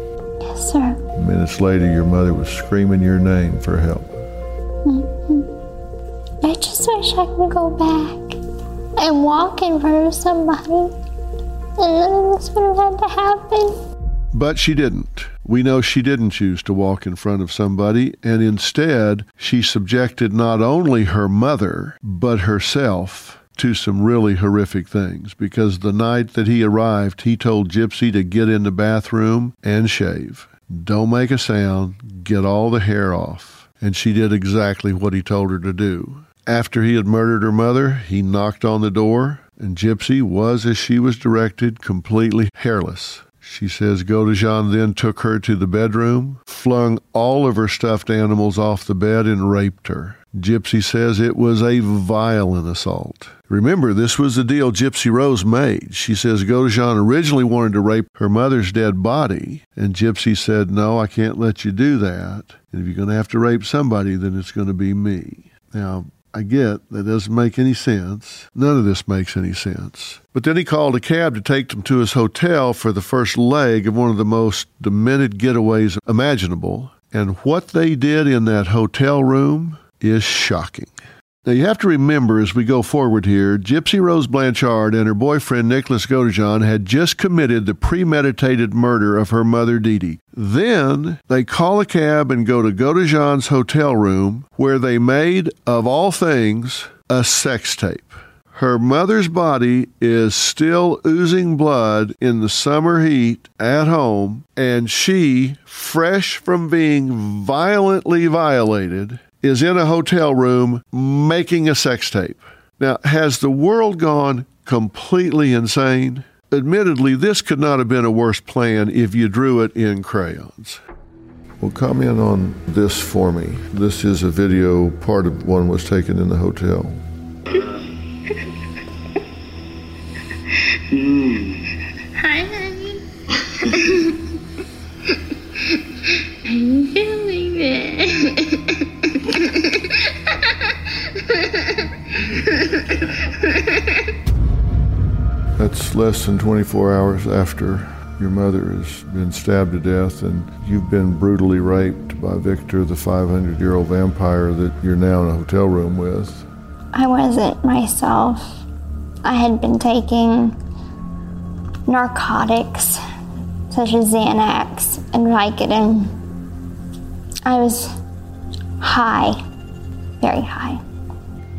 Yes, sir. Minutes later, your mother was screaming your name for help. Mm-hmm. I just wish I could go back and walk in front of somebody and none of this would have had to happen. But she didn't. We know she didn't choose to walk in front of somebody, and instead, she subjected not only her mother, but herself to some really horrific things. Because the night that he arrived, he told Gypsy to get in the bathroom and shave. Don't make a sound, get all the hair off. And she did exactly what he told her to do. After he had murdered her mother, he knocked on the door, and Gypsy was, as she was directed, completely hairless. She says Godejohn then took her to the bedroom, flung all of her stuffed animals off the bed, and raped her. Gypsy says it was a violent assault. Remember, this was the deal Gypsy Rose made. She says Godejohn originally wanted to rape her mother's dead body, and Gypsy said, No, I can't let you do that. And if you're going to have to rape somebody, then it's going to be me. Now, I get that doesn't make any sense. None of this makes any sense. But then he called a cab to take them to his hotel for the first leg of one of the most demented getaways imaginable. And what they did in that hotel room is shocking. Now, you have to remember as we go forward here, Gypsy Rose Blanchard and her boyfriend Nicholas Godejohn had just committed the premeditated murder of her mother Dee Dee. Then they call a cab and go to Godejohn's hotel room where they made, of all things, a sex tape. Her mother's body is still oozing blood in the summer heat at home, and she, fresh from being violently violated, is in a hotel room making a sex tape. Now, has the world gone completely insane? Admittedly, this could not have been a worse plan if you drew it in crayons. Well, comment on this for me. This is a video, part of one was taken in the hotel. Hi, honey. How you feeling it? That's less than 24 hours after your mother has been stabbed to death and you've been brutally raped by Victor, the 500 year old vampire that you're now in a hotel room with. I wasn't myself. I had been taking narcotics such as Xanax and Vicodin. I was high, very high.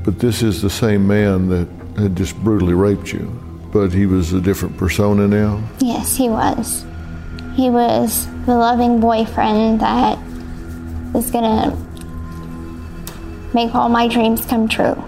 But this is the same man that had just brutally raped you, but he was a different persona now. Yes, he was. He was the loving boyfriend that was gonna make all my dreams come true.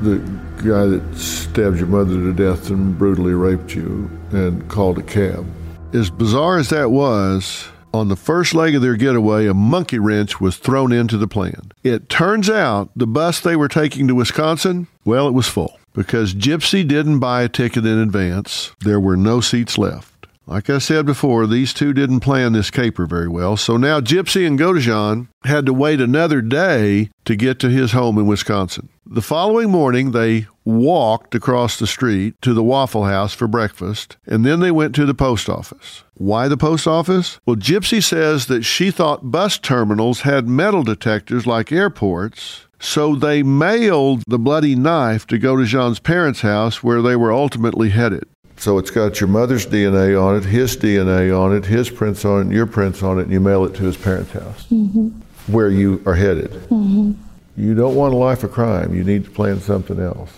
The guy that stabbed your mother to death and brutally raped you and called a cab. As bizarre as that was, on the first leg of their getaway, a monkey wrench was thrown into the plan. It turns out the bus they were taking to Wisconsin, well, it was full because Gypsy didn't buy a ticket in advance. There were no seats left. Like I said before, these two didn't plan this caper very well, so now Gypsy and Godejohn had to wait another day to get to his home in Wisconsin. The following morning, they walked across the street to the Waffle House for breakfast, and then they went to the post office. Why the post office? Well, Gypsy says that she thought bus terminals had metal detectors like airports, so they mailed the bloody knife to Godejohn's parents' house where they were ultimately headed. So it's got your mother's DNA on it, his DNA on it, his prints on it, your prints on it, and you mail it to his parents' house mm-hmm. where you are headed. Mm-hmm. You don't want a life of crime. You need to plan something else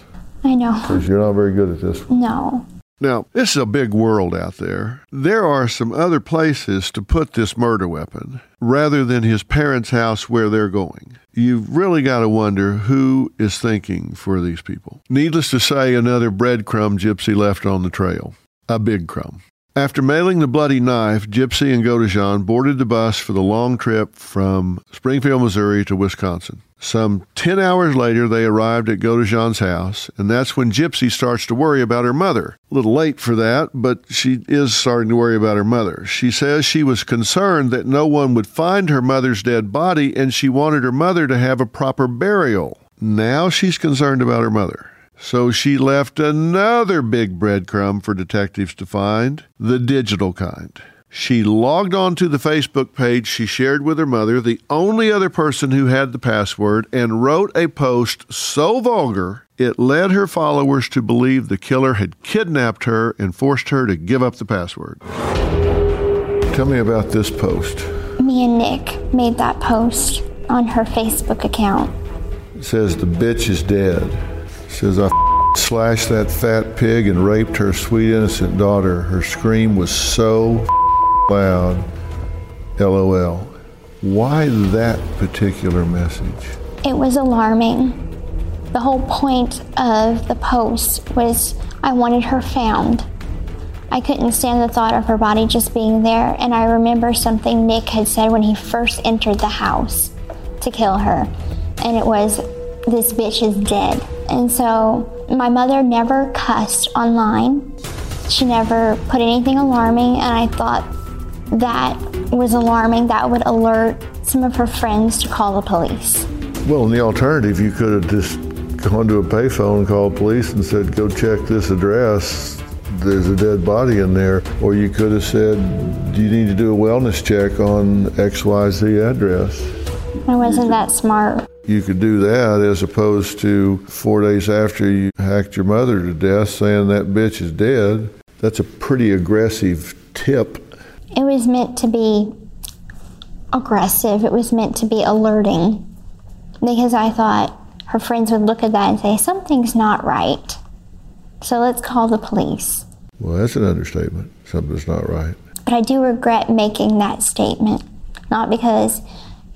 I know. because you're not very good at this one. No. Now, this is a big world out there. There are some other places to put this murder weapon rather than his parents' house where they're going. You've really got to wonder who is thinking for these people. Needless to say, another breadcrumb Gypsy left on the trail. A big crumb. After mailing the bloody knife, Gypsy and Godejohn boarded the bus for the long trip from Springfield, Missouri to Wisconsin. Some 10 hours later, they arrived at Godejohn's house, and that's when Gypsy starts to worry about her mother. A little late for that, but she is starting to worry about her mother. She says she was concerned that no one would find her mother's dead body, and she wanted her mother to have a proper burial. Now she's concerned about her mother. So she left another big breadcrumb for detectives to find the digital kind. She logged onto the Facebook page she shared with her mother, the only other person who had the password, and wrote a post so vulgar It led her followers to believe the killer had kidnapped her and forced her to give up the password. Tell me about this post. Me and Nick made that post on her Facebook account. It says, The bitch is dead. Says, I slashed that fat pig and raped her sweet innocent daughter. Her scream was so loud. LOL. Why that particular message? It was alarming. The whole point of the post was I wanted her found. I couldn't stand the thought of her body just being there, and I remember something Nick had said when he first entered the house to kill her, and it was, This bitch is dead. And so my mother never cussed online. She never put anything alarming, and I thought that was alarming. That would alert some of her friends to call the police. Well, in the alternative, you could have just gone to a payphone called police and said, go check this address. There's a dead body in there. Or you could have said, do you need to do a wellness check on XYZ address? I wasn't that smart. You could do that as opposed to four days after you hacked your mother to death saying that bitch is dead. That's a pretty aggressive tip. It was meant to be aggressive, it was meant to be alerting because I thought her friends would look at that and say, Something's not right. So let's call the police. Well, that's an understatement. Something's not right. But I do regret making that statement, not because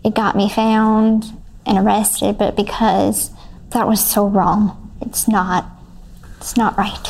it got me found and arrested, but because that was so wrong. It's not. It's not right.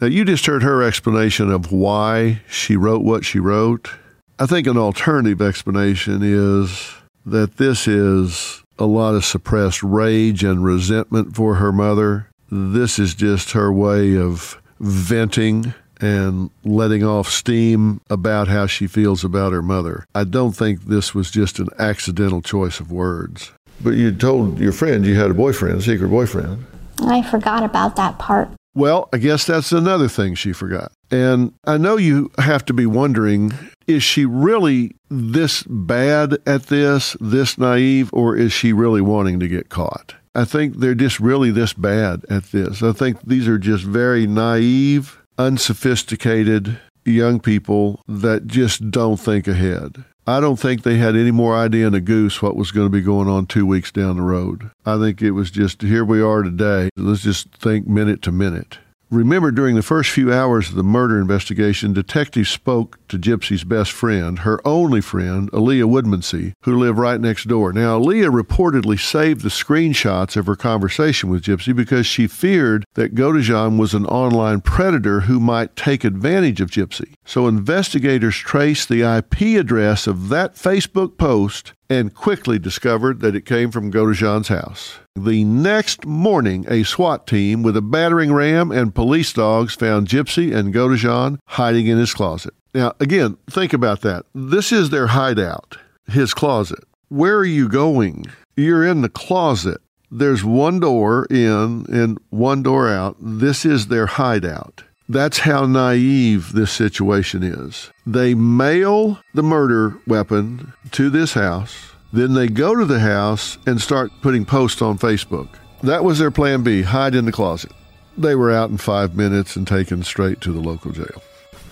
Now, you just heard her explanation of why she wrote what she wrote. I think an alternative explanation is that this is a lot of suppressed rage and resentment for her mother. This is just her way of venting and letting off steam about how she feels about her mother. I don't think this was just an accidental choice of words. But you told your friend you had a boyfriend, a secret boyfriend. I forgot about that part. Well, I guess that's another thing she forgot. And I know you have to be wondering is she really this bad at this, this naive, or is she really wanting to get caught? I think they're just really this bad at this. I think these are just very naive, unsophisticated young people that just don't think ahead. I don't think they had any more idea than a goose what was going to be going on two weeks down the road. I think it was just here we are today. Let's just think minute to minute. Remember, during the first few hours of the murder investigation, detectives spoke to Gypsy's best friend, her only friend, Aleah Woodmansee, who lived right next door. Now, Aleah reportedly saved the screenshots of her conversation with Gypsy because she feared that Godejohn was an online predator who might take advantage of Gypsy. So investigators traced the IP address of that Facebook post and quickly discovered that it came from Godejohn's house. The next morning, a SWAT team with a battering ram and police dogs found Gypsy and Godejohn hiding in his closet. Now, again, think about that. This is their hideout, his closet. Where are you going? You're in the closet. There's one door in and one door out. This is their hideout. That's how naive this situation is. They mail the murder weapon to this house. Then they go to the house and start putting posts on Facebook. That was their plan B hide in the closet. They were out in five minutes and taken straight to the local jail.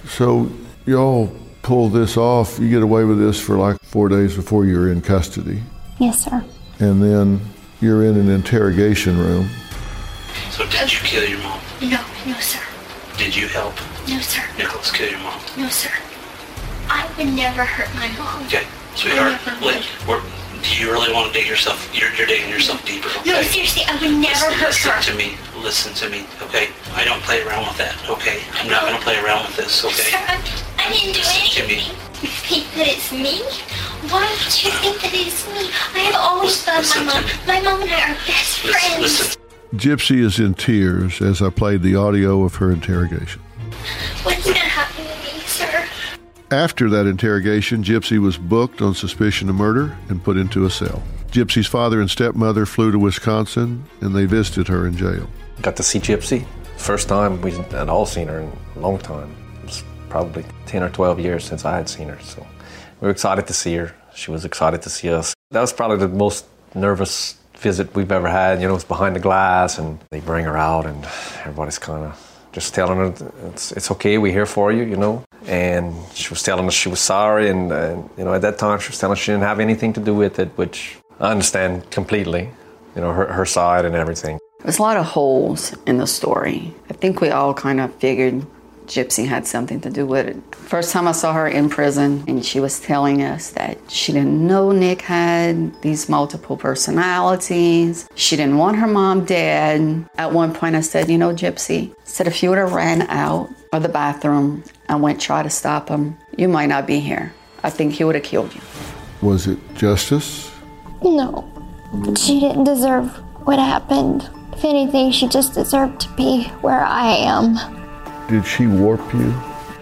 So, y'all pull this off. You get away with this for like four days before you're in custody. Yes, sir. And then you're in an interrogation room. So, did you kill your mom? No, no, sir. Did you help No, sir. Nicholas kill your mom? No, sir. I would never hurt my mom. Okay, sweetheart, wait, we're, do you really want to dig yourself? You're, you're dating yourself deeper, okay? No, seriously, I would never listen, hurt listen her. to me. Listen to me, okay? I don't play around with that, okay? I'm not gonna play around with this, Sir, okay? I, I didn't do Listen to me. anything. You think that it's me? Why would you think that it's me? I have always Listen- loved my mom. My mom and I are best Listen, friends. listen. Gypsy is in tears as I played the audio of her interrogation. What's gonna happen to me, sir? After that interrogation, Gypsy was booked on suspicion of murder and put into a cell. Gypsy's father and stepmother flew to Wisconsin and they visited her in jail. Got to see Gypsy. First time we had all seen her in a long time. It was probably 10 or 12 years since I had seen her. So we were excited to see her. She was excited to see us. That was probably the most nervous visit we've ever had. You know, it's behind the glass, and they bring her out, and everybody's kind of just telling her it's it's okay, we're here for you. You know, and she was telling us she was sorry, and, and you know, at that time she was telling us she didn't have anything to do with it, which I understand completely. You know, her her side and everything. There's a lot of holes in the story. I think we all kind of figured Gypsy had something to do with it. First time I saw her in prison, and she was telling us that she didn't know Nick had these multiple personalities. She didn't want her mom dead. At one point, I said, You know, Gypsy, I said if you would have ran out of the bathroom and went try to stop him, you might not be here. I think he would have killed you. Was it justice? No. She didn't deserve what happened. If anything, she just deserved to be where I am. Did she warp you?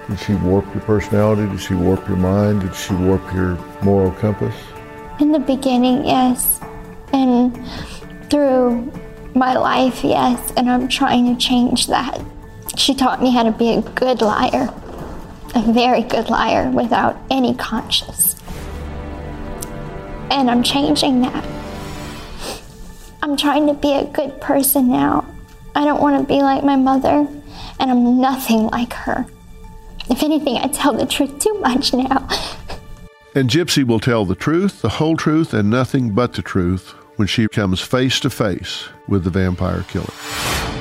Did she warp your personality? Did she warp your mind? Did she warp your moral compass? In the beginning, yes. And through my life, yes. And I'm trying to change that. She taught me how to be a good liar, a very good liar without any conscience. And I'm changing that. I'm trying to be a good person now. I don't want to be like my mother, and I'm nothing like her. If anything, I tell the truth too much now. And Gypsy will tell the truth, the whole truth, and nothing but the truth when she comes face to face with the vampire killer.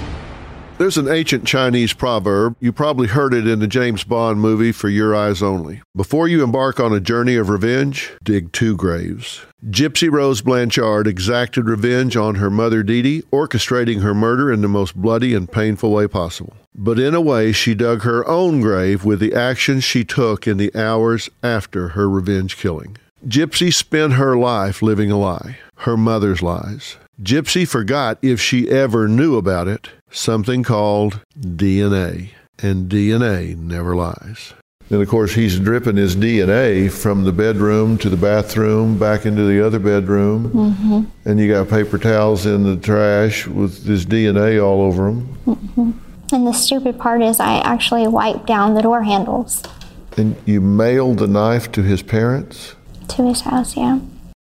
There's an ancient Chinese proverb. You probably heard it in the James Bond movie For Your Eyes Only. Before you embark on a journey of revenge, dig two graves. Gypsy Rose Blanchard exacted revenge on her mother Dee Dee, orchestrating her murder in the most bloody and painful way possible. But in a way, she dug her own grave with the actions she took in the hours after her revenge killing. Gypsy spent her life living a lie, her mother's lies. Gypsy forgot, if she ever knew about it, something called DNA. And DNA never lies. And of course, he's dripping his DNA from the bedroom to the bathroom, back into the other bedroom. Mm-hmm. And you got paper towels in the trash with his DNA all over them. Mm-hmm. And the stupid part is, I actually wiped down the door handles And you mailed the knife to his parents? to his house, yeah.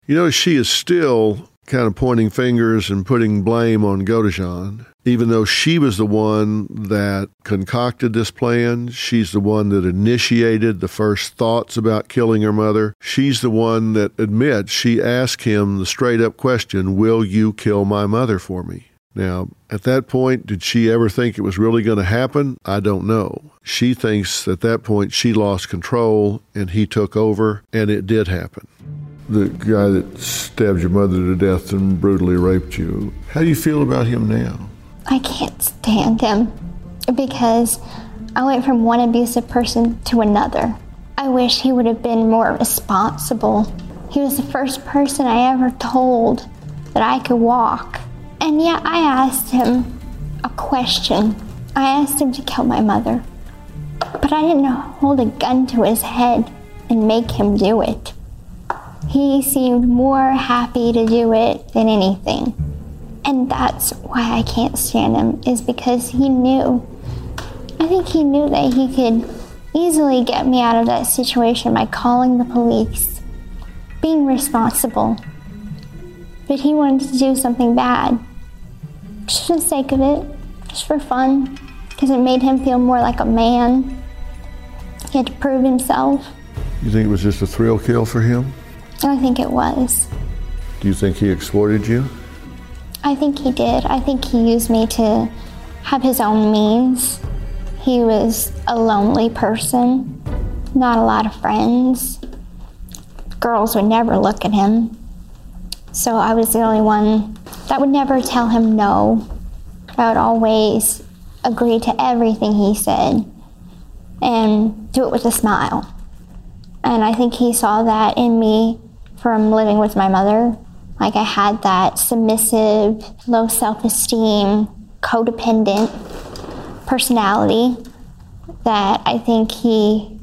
You know, she is still kind of pointing fingers and putting blame on Godejohn, even though she was the one that concocted this plan. She's the one that initiated the first thoughts about killing her mother. She's the one that admits she asked him the straight up question, Will you kill my mother for me? Now, at that point, did she ever think it was really going to happen? I don't know. She thinks at that point she lost control and he took over, and it did happen. The guy that stabbed your mother to death and brutally raped you, how do you feel about him now? I can't stand him because I went from one abusive person to another. I wish he would have been more responsible. He was the first person I ever told that I could walk. And yet I asked him a question. I asked him to kill my mother. But I didn't hold a gun to his head and make him do it. He seemed more happy to do it than anything. And that's why I can't stand him, is because he knew. I think he knew that he could easily get me out of that situation by calling the police, being responsible. But he wanted to do something bad, just for the sake of it, just for fun, because it made him feel more like a man. He had to prove himself. You think it was just a thrill kill for him? I think it was. Do you think he exploited you? I think he did. I think he used me to have his own means. He was a lonely person, not a lot of friends. Girls would never look at him. So I was the only one that would never tell him no. I would always agree to everything he said and do it with a smile. And I think he saw that in me from living with my mother. Like I had that submissive, low self esteem, codependent personality that I think he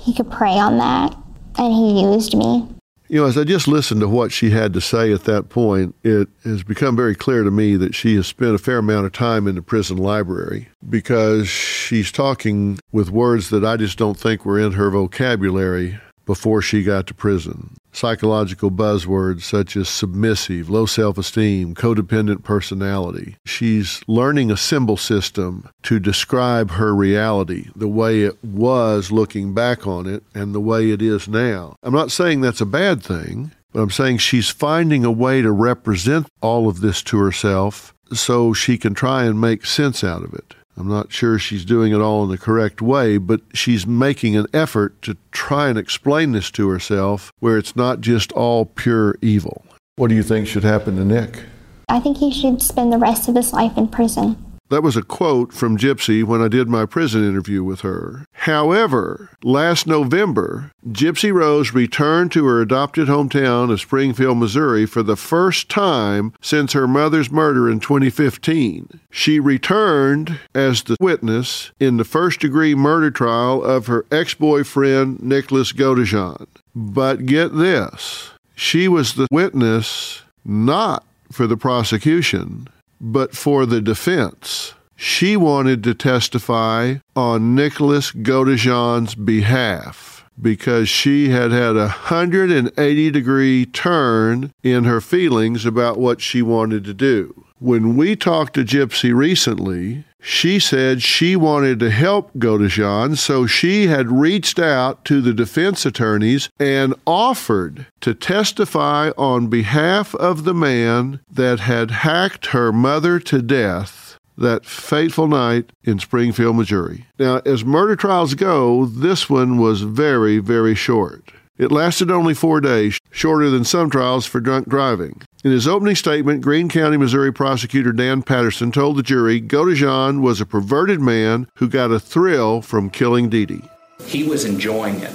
he could prey on that and he used me. You know, as I just listened to what she had to say at that point, it has become very clear to me that she has spent a fair amount of time in the prison library because she's talking with words that I just don't think were in her vocabulary before she got to prison. Psychological buzzwords such as submissive, low self esteem, codependent personality. She's learning a symbol system to describe her reality, the way it was looking back on it, and the way it is now. I'm not saying that's a bad thing. But I'm saying she's finding a way to represent all of this to herself so she can try and make sense out of it. I'm not sure she's doing it all in the correct way, but she's making an effort to try and explain this to herself where it's not just all pure evil. What do you think should happen to Nick? I think he should spend the rest of his life in prison. That was a quote from Gypsy when I did my prison interview with her. However, last November, Gypsy Rose returned to her adopted hometown of Springfield, Missouri for the first time since her mother's murder in 2015. She returned as the witness in the first degree murder trial of her ex boyfriend, Nicholas Godejohn. But get this she was the witness not for the prosecution but for the defense. She wanted to testify on Nicholas Godejohn's behalf because she had had a 180 degree turn in her feelings about what she wanted to do. When we talked to Gypsy recently, she said she wanted to help Godejohn, so she had reached out to the defense attorneys and offered to testify on behalf of the man that had hacked her mother to death that fateful night in Springfield, Missouri. Now, as murder trials go, this one was very, very short. It lasted only four days, shorter than some trials for drunk driving. In his opening statement, Greene County, Missouri prosecutor Dan Patterson told the jury Godejohn was a perverted man who got a thrill from killing Dee Dee. He was enjoying it.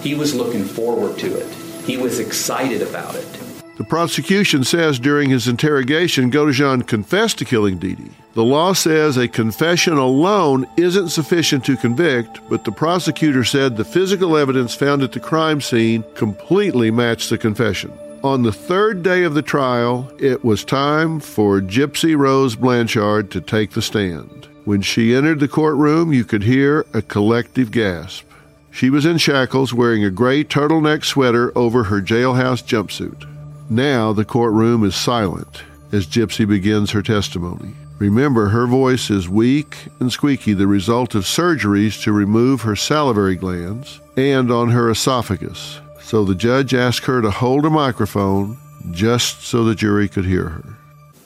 He was looking forward to it. He was excited about it. The prosecution says during his interrogation, Godejohn confessed to killing Dee. The law says a confession alone isn't sufficient to convict, but the prosecutor said the physical evidence found at the crime scene completely matched the confession. On the third day of the trial, it was time for Gypsy Rose Blanchard to take the stand. When she entered the courtroom, you could hear a collective gasp. She was in shackles wearing a gray turtleneck sweater over her jailhouse jumpsuit. Now the courtroom is silent as Gypsy begins her testimony. Remember, her voice is weak and squeaky, the result of surgeries to remove her salivary glands and on her esophagus. So the judge asked her to hold a microphone just so the jury could hear her.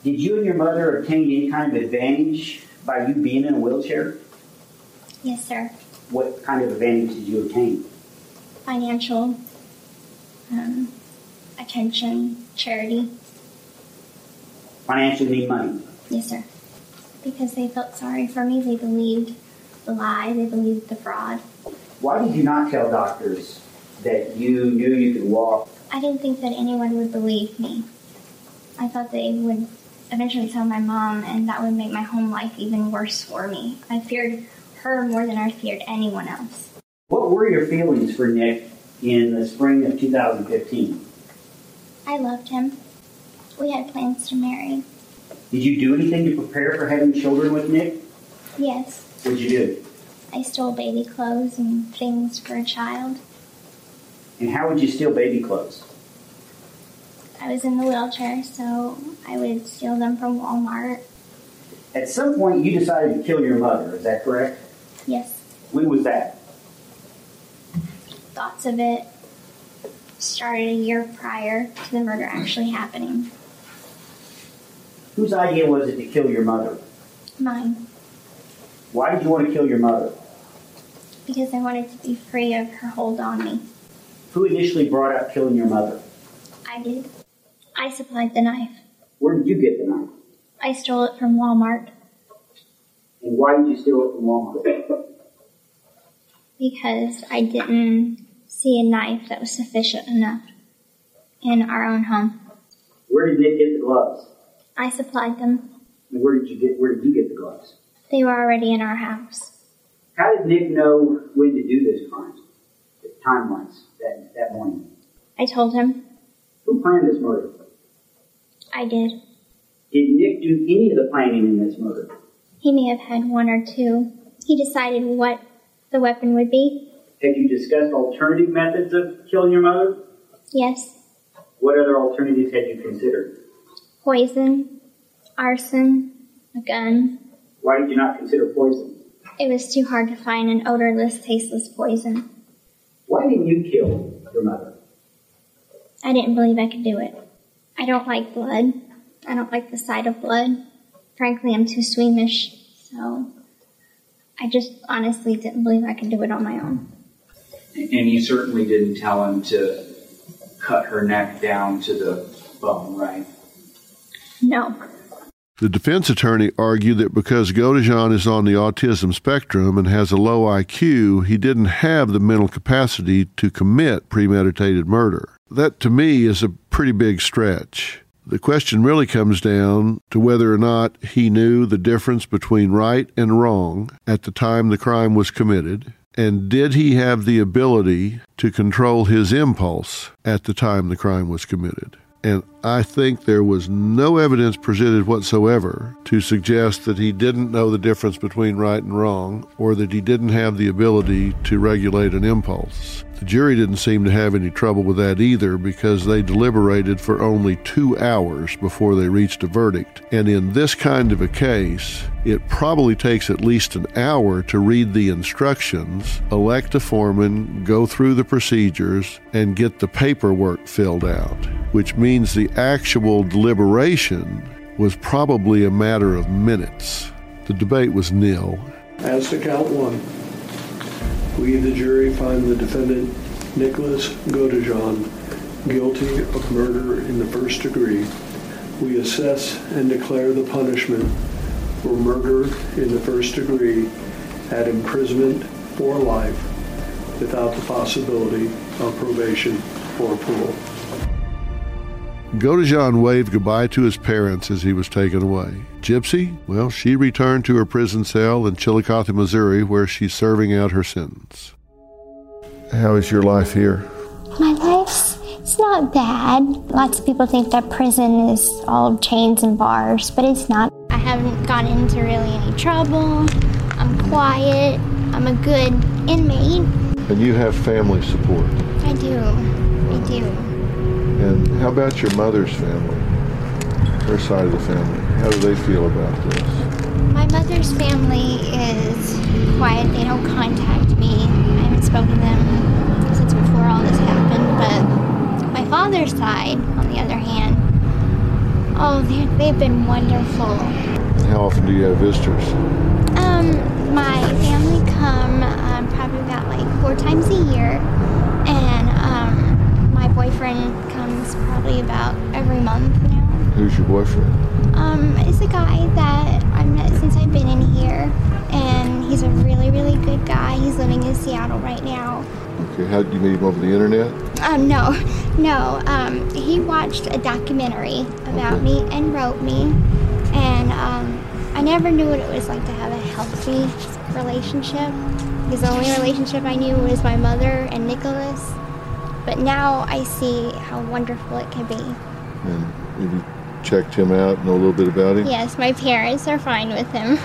Did you and your mother obtain any kind of advantage by you being in a wheelchair? Yes, sir. What kind of advantage did you obtain? Financial, um, attention, charity. Financially mean money. Yes, sir. Because they felt sorry for me. They believed the lie. They believed the fraud. Why did you not tell doctors that you knew you could walk? I didn't think that anyone would believe me. I thought they would eventually tell my mom, and that would make my home life even worse for me. I feared her more than I feared anyone else. What were your feelings for Nick in the spring of 2015? I loved him. We had plans to marry. Did you do anything to prepare for having children with Nick? Yes, What did you do? I stole baby clothes and things for a child. And how would you steal baby clothes? I was in the wheelchair, so I would steal them from Walmart. At some point, you decided to kill your mother, is that correct? Yes, When was that? thoughts of it started a year prior to the murder actually happening. Whose idea was it to kill your mother? Mine, Why did you want to kill your mother? because I wanted to be free of her hold on me. Who initially brought up killing your mother? I did. I supplied the knife. Where did you get the knife? I stole it from Walmart And why did you steal it from Walmart? because I didn't see a knife that was sufficient enough in our own home. Where did Nick get the gloves? I supplied them. And where did you get where did you get the gloves? They were already in our house. How did Nick know when to do this crime? The timelines that, that morning. I told him Who planned this murder? I did. Did Nick do any of the planning in this murder? He may have had one or two. He decided what the weapon would be. Have you discussed alternative methods of killing your mother? Yes. What other alternatives had you considered? Poison, arson, a gun. Why did you not consider poison? It was too hard to find an odorless, tasteless poison. Why didn't you kill your mother? I didn't believe I could do it. I don't like blood. I don't like the sight of blood. Frankly, I'm too squeamish, so I just honestly didn't believe I could do it on my own. And you certainly didn't tell him to cut her neck down to the bone, right? No. The defense attorney argued that because Godejohn is on the autism spectrum and has a low IQ, he didn't have the mental capacity to commit premeditated murder. That to me is a pretty big stretch. The question really comes down to whether or not he knew the difference between right and wrong at the time the crime was committed, and did he have the ability to control his impulse at the time the crime was committed? And I think there was no evidence presented whatsoever to suggest that he didn't know the difference between right and wrong or that he didn't have the ability to regulate an impulse. The jury didn't seem to have any trouble with that either because they deliberated for only two hours before they reached a verdict. And in this kind of a case, it probably takes at least an hour to read the instructions, elect a foreman, go through the procedures, and get the paperwork filled out, which means the actual deliberation was probably a matter of minutes. The debate was nil. As to count one, we, the jury, find the defendant, Nicholas Godejohn, guilty of murder in the first degree. We assess and declare the punishment for murder in the first degree at imprisonment for life without the possibility of probation or parole. Godejohn waved goodbye to his parents as he was taken away. Gypsy, well, she returned to her prison cell in Chillicothe, Missouri, where she's serving out her sentence. How is your life here? My life's it's not bad. Lots of people think that prison is all chains and bars, but it's not. I haven't gotten into really any trouble. I'm quiet. I'm a good inmate. And you have family support. I do. I do. And how about your mother's family? Her side of the family. How do they feel about this? My mother's family is quiet. They don't contact me. I haven't spoken to them since before all this happened. But my father's side, on the other hand, oh, they've been wonderful. How often do you have visitors? Um, my family come um, probably about like four times a year, and um, my boyfriend probably about every month now. Who's your boyfriend? Um, it's a guy that I've met since I've been in here, and he's a really, really good guy. He's living in Seattle right now. Okay, how did you meet him over the internet? Um, no, no. Um, he watched a documentary about Okay. me and wrote me, and um, I never knew what it was like to have a healthy relationship. Because the only relationship I knew was my mother and Nicholas. But now I see how wonderful it can be. And have you checked him out, know a little bit about him? Yes, my parents are fine with him.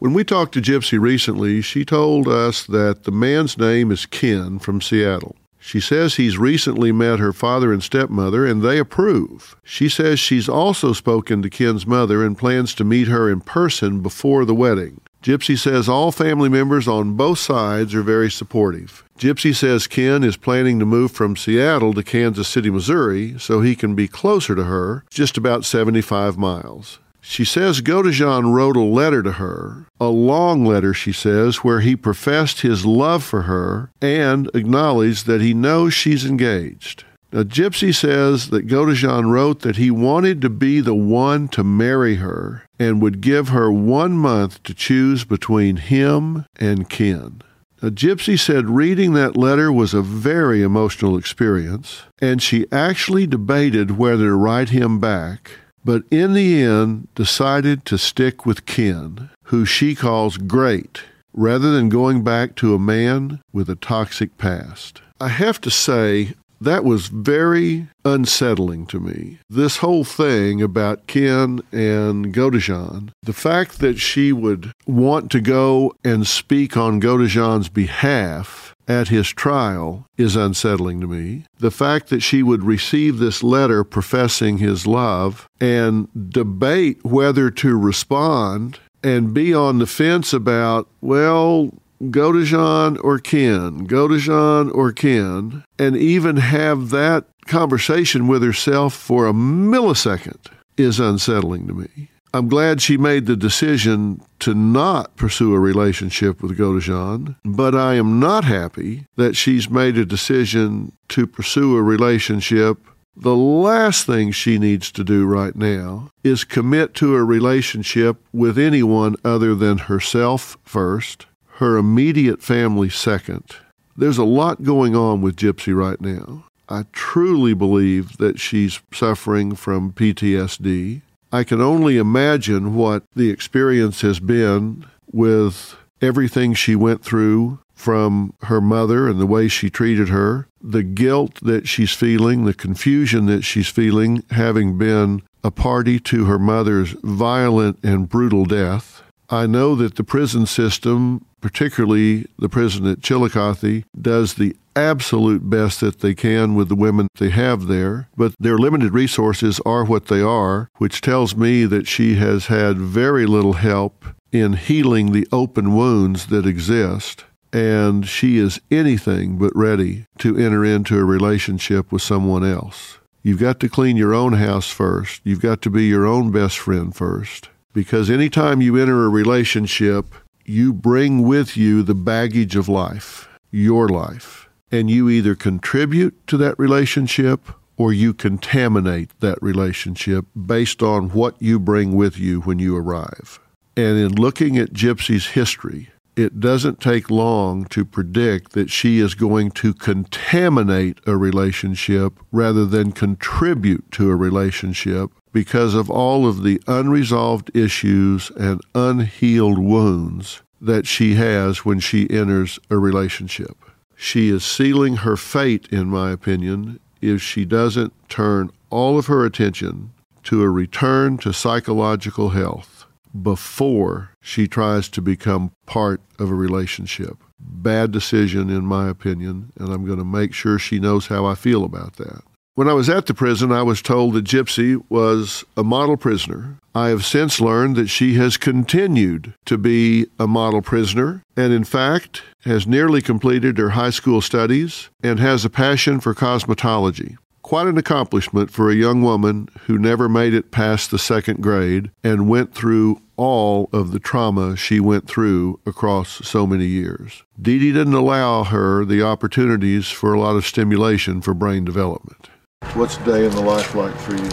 When we talked to Gypsy recently, she told us that the man's name is Ken from Seattle. She says he's recently met her father and stepmother and they approve. She says she's also spoken to Ken's mother and plans to meet her in person before the wedding. Gypsy says all family members on both sides are very supportive. Gypsy says Ken is planning to move from Seattle to Kansas City, Missouri, so he can be closer to her, just about 75 miles. She says Godejohn wrote a letter to her, a long letter, she says, where he professed his love for her and acknowledged that he knows she's engaged. Now, Gypsy says that Godejohn wrote that he wanted to be the one to marry her and would give her one month to choose between him and Ken. Now, Gypsy said reading that letter was a very emotional experience, and she actually debated whether to write him back but in the end decided to stick with Ken, who she calls great, rather than going back to a man with a toxic past. I have to say, That was very unsettling to me. This whole thing about Ken and Godejohn, the fact that she would want to go and speak on Godejohn's behalf at his trial is unsettling to me. The fact that she would receive this letter professing his love and debate whether to respond and be on the fence about, well, Godejohn or Ken, Godejohn or Ken, and even have that conversation with herself for a millisecond is unsettling to me. I'm glad she made the decision to not pursue a relationship with Godejohn, but I am not happy that she's made a decision to pursue a relationship. The last thing she needs to do right now is commit to a relationship with anyone other than herself first, her immediate family second. There's a lot going on with Gypsy right now. I truly believe that she's suffering from PTSD. I can only imagine what the experience has been with everything she went through from her mother and the way she treated her, the guilt that she's feeling, the confusion that she's feeling, having been a party to her mother's violent and brutal death. I know that the prison system, particularly the prison at Chillicothe, does the absolute best that they can with the women they have there, but their limited resources are what they are, which tells me that she has had very little help in healing the open wounds that exist. And she is anything but ready to enter into a relationship with someone else. You've got to clean your own house first. You've got to be your own best friend first. Because anytime you enter a relationship, you bring with you the baggage of life, your life and you either contribute to that relationship or you contaminate that relationship based on what you bring with you when you arrive. And in looking at Gypsy's history, it doesn't take long to predict that she is going to contaminate a relationship rather than contribute to a relationship because of all of the unresolved issues and unhealed wounds that she has when she enters a relationship. She is sealing her fate, in my opinion, if she doesn't turn all of her attention to a return to psychological health before she tries to become part of a relationship. Bad decision, in my opinion, and I'm going to make sure she knows how I feel about that. When I was at the prison, I was told that Gypsy was a model prisoner. I have since learned that she has continued to be a model prisoner and, in fact, has nearly completed her high school studies and has a passion for cosmetology. Quite an accomplishment for a young woman who never made it past the second grade and went through all of the trauma she went through across so many years. Dee Dee didn't allow her the opportunities for a lot of stimulation for brain development. What's a day in the life like for you?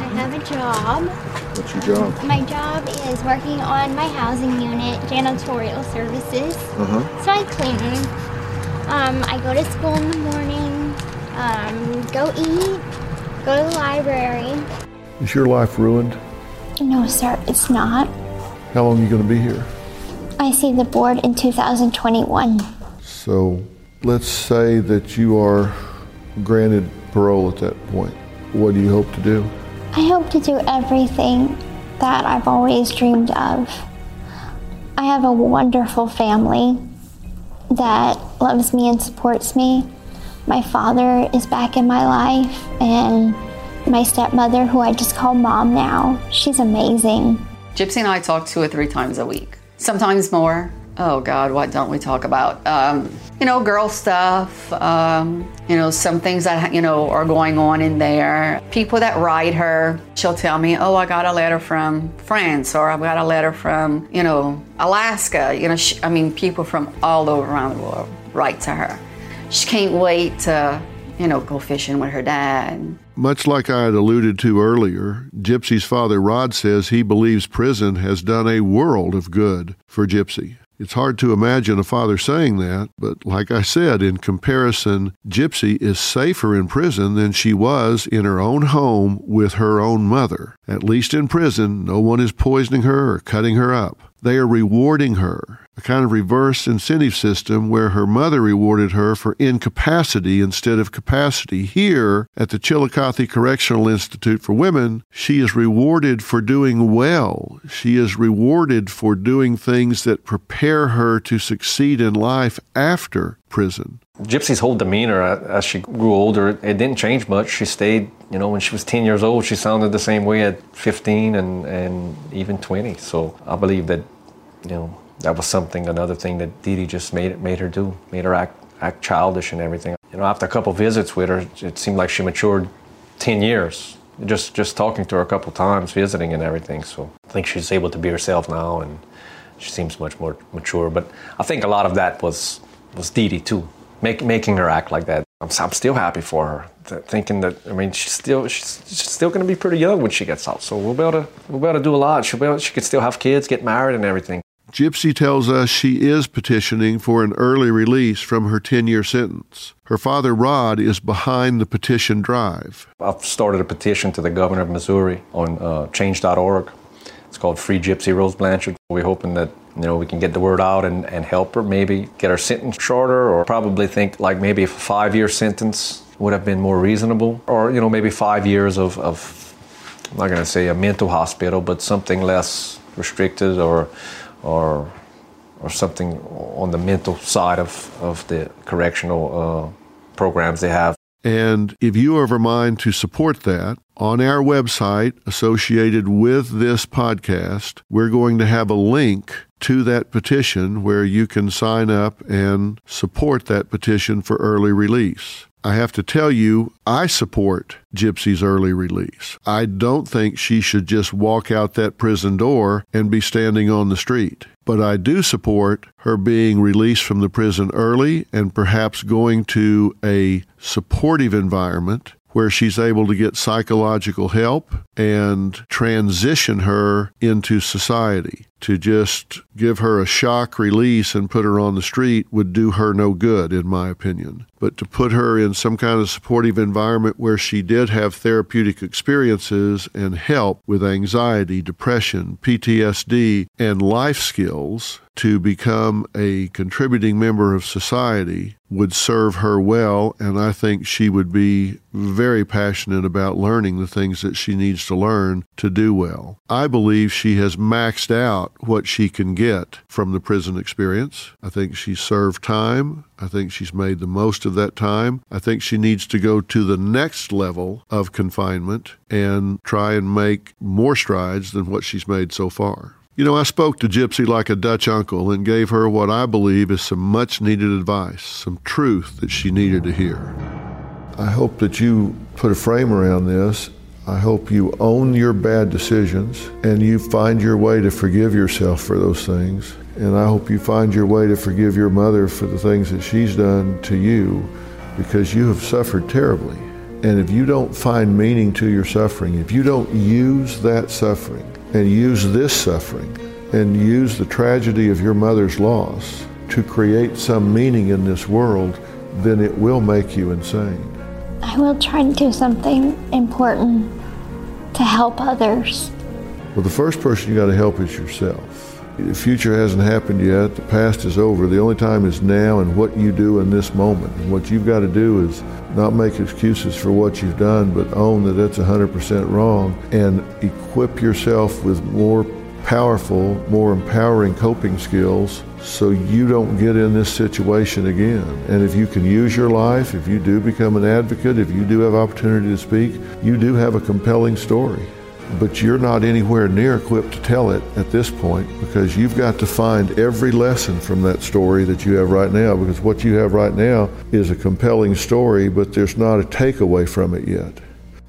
I have a job. What's your job? My job is working on my housing unit, janitorial services. Uh-huh. So I clean. Um, I go to school in the morning, um, go eat, go to the library. Is your life ruined? No, sir, it's not. How long are you going to be here? I see the board in 2021. So let's say that you are granted parole at that point. What do you hope to do? I hope to do everything that I've always dreamed of. I have a wonderful family that loves me and supports me. My father is back in my life, and my stepmother, who I just call mom now, she's amazing. Gypsy and I talk two or three times a week, sometimes more. Oh God, what don't we talk about? Um, you know, girl stuff. Um, you know, some things that you know are going on in there. People that write her, she'll tell me, "Oh, I got a letter from France," or I've got a letter from you know Alaska." You know, she, I mean, people from all over around the world write to her. She can't wait to you know go fishing with her dad. Much like I had alluded to earlier, Gypsy's father Rod says he believes prison has done a world of good for Gypsy. It's hard to imagine a father saying that, but like I said, in comparison, Gypsy is safer in prison than she was in her own home with her own mother. At least in prison, no one is poisoning her or cutting her up. They are rewarding her a kind of reverse incentive system where her mother rewarded her for incapacity instead of capacity. Here at the Chillicothe Correctional Institute for Women, she is rewarded for doing well. She is rewarded for doing things that prepare her to succeed in life after prison. Gypsy's whole demeanor uh, as she grew older, it didn't change much. She stayed, you know, when she was 10 years old, she sounded the same way at 15 and, and even 20. So I believe that, you know, that was something, another thing that Dee just made made her do, made her act act childish and everything. You know, after a couple visits with her, it seemed like she matured 10 years. Just just talking to her a couple times, visiting and everything. So I think she's able to be herself now, and she seems much more mature. But I think a lot of that was was Dee too, make, making her act like that. I'm, I'm still happy for her, thinking that I mean she's still she's, she's still going to be pretty young when she gets out. So we'll be able to we'll be able to do a lot. She'll be able, she could still have kids, get married, and everything. Gypsy tells us she is petitioning for an early release from her 10 year sentence. Her father, Rod, is behind the petition drive. I've started a petition to the governor of Missouri on uh, change.org. It's called Free Gypsy Rose Blanchard. We're hoping that you know we can get the word out and, and help her, maybe get her sentence shorter, or probably think like maybe a five year sentence would have been more reasonable, or you know maybe five years of, of I'm not going to say a mental hospital, but something less restricted or or or something on the mental side of, of the correctional uh, programs they have. And if you ever mind to support that, on our website associated with this podcast, we're going to have a link to that petition where you can sign up and support that petition for early release. I have to tell you, I support Gypsy's early release. I don't think she should just walk out that prison door and be standing on the street. But I do support her being released from the prison early and perhaps going to a supportive environment where she's able to get psychological help and transition her into society. To just give her a shock release and put her on the street would do her no good, in my opinion. But to put her in some kind of supportive environment where she did have therapeutic experiences and help with anxiety, depression, PTSD, and life skills to become a contributing member of society would serve her well, and I think she would be very passionate about learning the things that she needs to learn to do well. I believe she has maxed out what she can get from the prison experience. I think she served time. I think she's made the most of that time. I think she needs to go to the next level of confinement and try and make more strides than what she's made so far. You know, I spoke to Gypsy like a Dutch uncle and gave her what I believe is some much needed advice, some truth that she needed to hear. I hope that you put a frame around this. I hope you own your bad decisions and you find your way to forgive yourself for those things. And I hope you find your way to forgive your mother for the things that she's done to you because you have suffered terribly. And if you don't find meaning to your suffering, if you don't use that suffering and use this suffering and use the tragedy of your mother's loss to create some meaning in this world, then it will make you insane. I will try to do something important to help others. Well, the first person you got to help is yourself. The future hasn't happened yet. The past is over. The only time is now and what you do in this moment. And what you've got to do is not make excuses for what you've done, but own that that's 100% wrong and equip yourself with more powerful, more empowering coping skills so you don't get in this situation again. And if you can use your life, if you do become an advocate, if you do have opportunity to speak, you do have a compelling story but you're not anywhere near equipped to tell it at this point because you've got to find every lesson from that story that you have right now because what you have right now is a compelling story, but there's not a takeaway from it yet.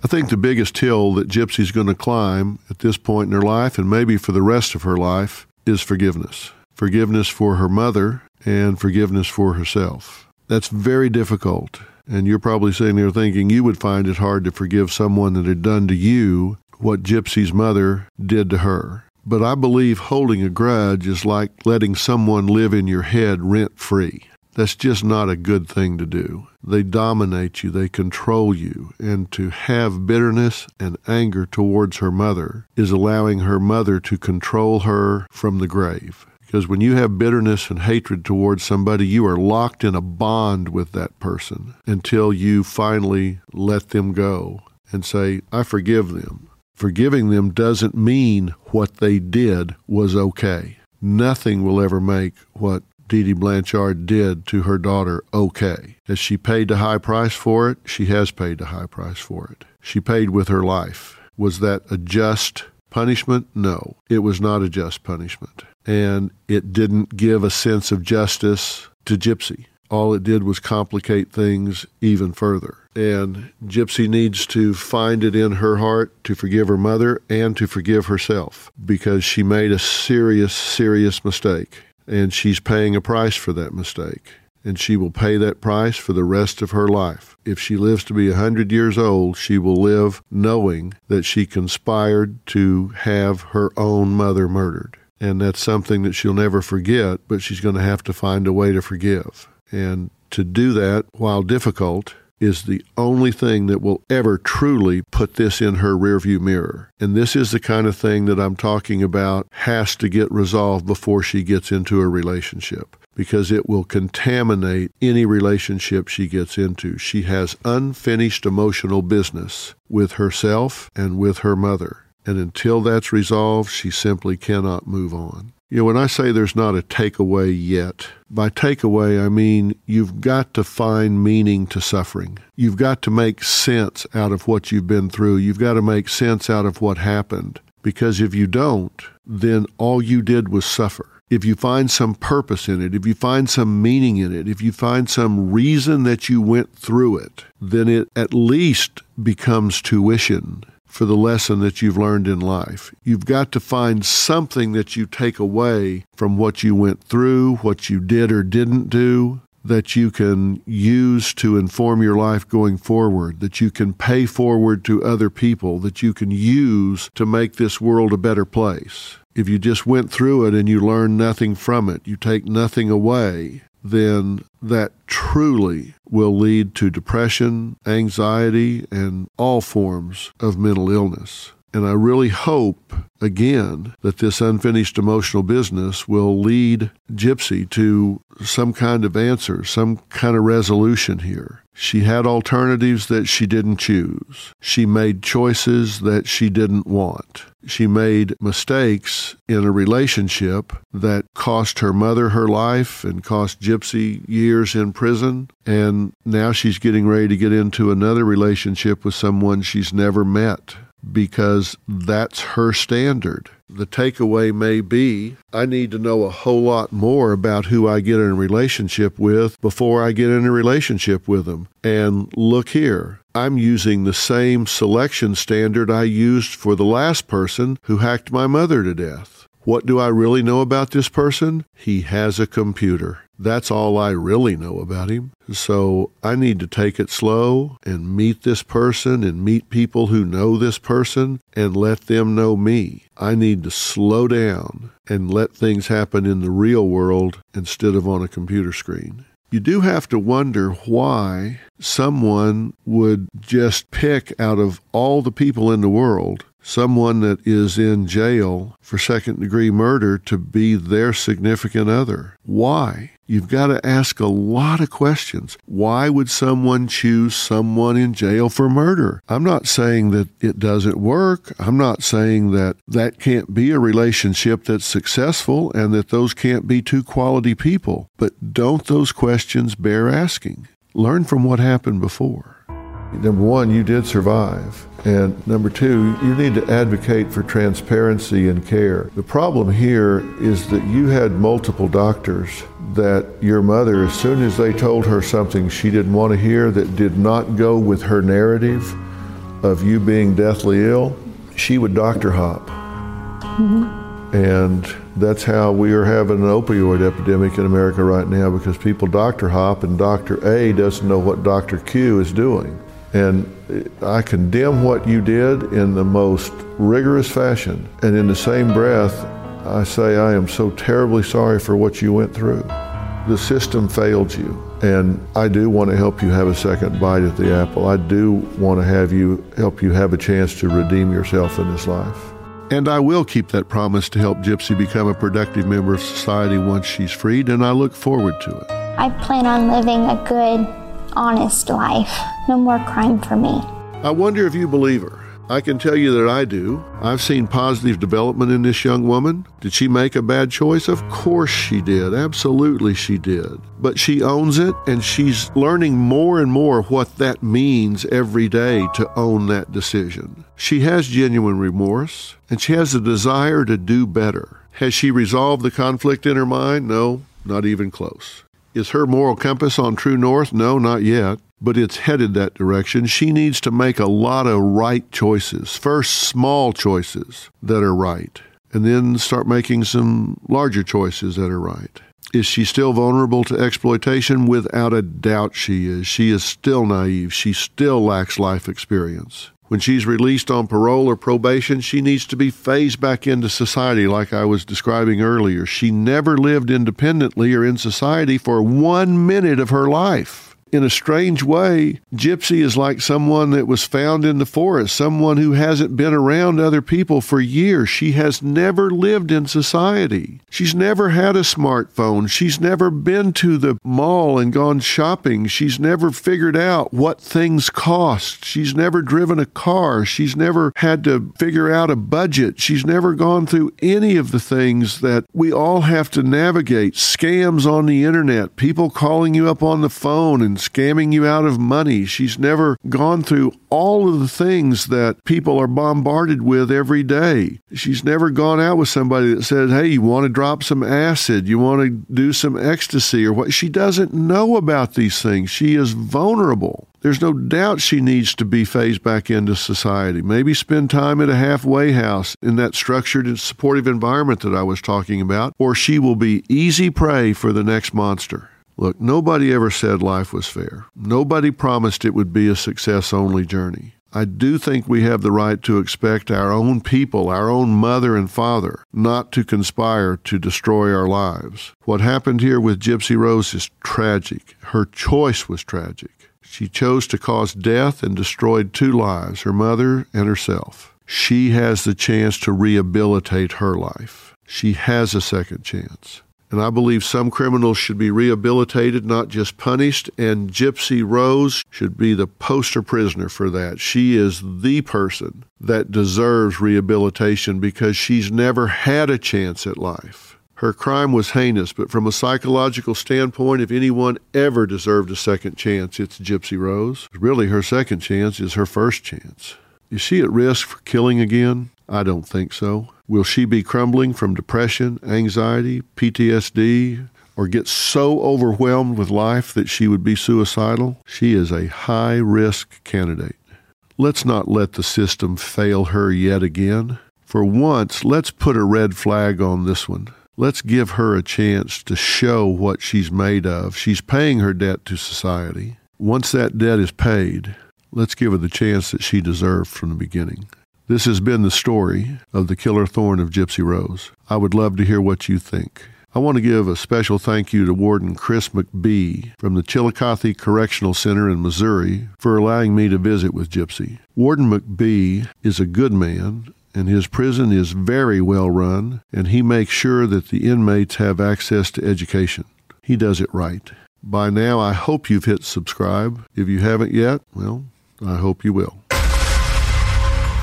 I think the biggest hill that Gypsy's going to climb at this point in her life, and maybe for the rest of her life, is forgiveness. Forgiveness for her mother and forgiveness for herself. That's very difficult. And you're probably sitting there thinking you would find it hard to forgive someone that had done to you what Gypsy's mother did to her. But I believe holding a grudge is like letting someone live in your head rent free. That's just not a good thing to do. They dominate you, they control you, and to have bitterness and anger towards her mother is allowing her mother to control her from the grave Because when you have bitterness and hatred towards somebody, you are locked in a bond with that person until you finally let them go and say, I forgive them. Forgiving them doesn't mean what they did was okay. Nothing will ever make what Dee Dee Blanchard did to her daughter okay. As she paid a high price for it, she has paid a high price for it. She paid with her life. Was that a just punishment? No, it was not a just punishment. And it didn't give a sense of justice to Gypsy. All it did was complicate things even further. And Gypsy needs to find it in her heart to forgive her mother and to forgive herself because she made a serious, serious mistake. And she's paying a price for that mistake. And she will pay that price for the rest of her life. If she lives to be a 100 years old, she will live knowing that she conspired to have her own mother murdered. And that's something that she'll never forget, but she's going to have to find a way to forgive. And to do that, while difficult, is the only thing that will ever truly put this in her rearview mirror. And this is the kind of thing that I'm talking about has to get resolved before she gets into a relationship because it will contaminate any relationship she gets into. She has unfinished emotional business with herself and with her mother. And until that's resolved, she simply cannot move on. You know, when I say there's not a takeaway yet, by takeaway, I mean you've got to find meaning to suffering. You've got to make sense out of what you've been through. You've got to make sense out of what happened. Because if you don't, then all you did was suffer. If you find some purpose in it, if you find some meaning in it, if you find some reason that you went through it, then it at least becomes tuition for the lesson that you've learned in life. You've got to find something that you take away from what you went through, what you did or didn't do, that you can use to inform your life going forward, that you can pay forward to other people, that you can use to make this world a better place. If you just went through it and you learn nothing from it, you take nothing away, then that truly will lead to depression, anxiety, and all forms of mental illness. And I really hope, again, that this unfinished emotional business will lead Gypsy to some kind of answer, some kind of resolution here. She had alternatives that she didn't choose. She made choices that she didn't want. She made mistakes in a relationship that cost her mother her life and cost Gypsy years in prison. And now she's getting ready to get into another relationship with someone she's never met because that's her standard. The takeaway may be I need to know a whole lot more about who I get in a relationship with before I get in a relationship with them. And look here, I'm using the same selection standard I used for the last person who hacked my mother to death. What do I really know about this person? He has a computer. That's all I really know about him. So I need to take it slow and meet this person and meet people who know this person and let them know me. I need to slow down and let things happen in the real world instead of on a computer screen. You do have to wonder why someone would just pick out of all the people in the world someone that is in jail for second degree murder to be their significant other. Why? You've got to ask a lot of questions. Why would someone choose someone in jail for murder? I'm not saying that it doesn't work. I'm not saying that that can't be a relationship that's successful and that those can't be two quality people. But don't those questions bear asking? Learn from what happened before. Number one, you did survive. And number two, you need to advocate for transparency and care. The problem here is that you had multiple doctors that your mother, as soon as they told her something she didn't want to hear that did not go with her narrative of you being deathly ill, she would doctor hop. Mm-hmm. And that's how we are having an opioid epidemic in America right now because people doctor hop and Dr. A doesn't know what Dr. Q is doing. And I condemn what you did in the most rigorous fashion. And in the same breath, I say, I am so terribly sorry for what you went through. The system failed you. And I do want to help you have a second bite at the apple. I do want to have you help you have a chance to redeem yourself in this life. And I will keep that promise to help Gypsy become a productive member of society once she's freed, and I look forward to it. I plan on living a good, honest life. No more crime for me. I wonder if you believe her. I can tell you that I do. I've seen positive development in this young woman. Did she make a bad choice? Of course she did. Absolutely she did. But she owns it and she's learning more and more what that means every day to own that decision. She has genuine remorse and she has a desire to do better. Has she resolved the conflict in her mind? No, not even close. Is her moral compass on true north? No, not yet but it's headed that direction. She needs to make a lot of right choices. First, small choices that are right, and then start making some larger choices that are right. Is she still vulnerable to exploitation? Without a doubt, she is. She is still naive. She still lacks life experience. When she's released on parole or probation, she needs to be phased back into society, like I was describing earlier. She never lived independently or in society for one minute of her life in a strange way, Gypsy is like someone that was found in the forest, someone who hasn't been around other people for years. She has never lived in society. She's never had a smartphone. She's never been to the mall and gone shopping. She's never figured out what things cost. She's never driven a car. She's never had to figure out a budget. She's never gone through any of the things that we all have to navigate scams on the internet, people calling you up on the phone and scamming you out of money. She's never gone through all of the things that people are bombarded with every day. She's never gone out with somebody that says, Hey, you want to drop some acid? You want to do some ecstasy or what? She doesn't know about these things. She is vulnerable. There's no doubt she needs to be phased back into society. Maybe spend time at a halfway house in that structured and supportive environment that I was talking about, or she will be easy prey for the next monster. Look, nobody ever said life was fair. Nobody promised it would be a success only journey. I do think we have the right to expect our own people, our own mother and father, not to conspire to destroy our lives. What happened here with Gypsy Rose is tragic. Her choice was tragic. She chose to cause death and destroyed two lives, her mother and herself. She has the chance to rehabilitate her life. She has a second chance. And I believe some criminals should be rehabilitated, not just punished. And Gypsy Rose should be the poster prisoner for that. She is the person that deserves rehabilitation because she's never had a chance at life. Her crime was heinous, but from a psychological standpoint, if anyone ever deserved a second chance, it's Gypsy Rose. Really, her second chance is her first chance. Is she at risk for killing again? I don't think so. Will she be crumbling from depression, anxiety, PTSD, or get so overwhelmed with life that she would be suicidal? She is a high risk candidate. Let's not let the system fail her yet again. For once, let's put a red flag on this one. Let's give her a chance to show what she's made of. She's paying her debt to society. Once that debt is paid, let's give her the chance that she deserved from the beginning. This has been the story of the killer thorn of Gypsy Rose. I would love to hear what you think. I want to give a special thank you to Warden Chris McBee from the Chillicothe Correctional Center in Missouri for allowing me to visit with Gypsy. Warden McBee is a good man and his prison is very well run, and he makes sure that the inmates have access to education. He does it right. By now, I hope you've hit subscribe. If you haven't yet, well, I hope you will.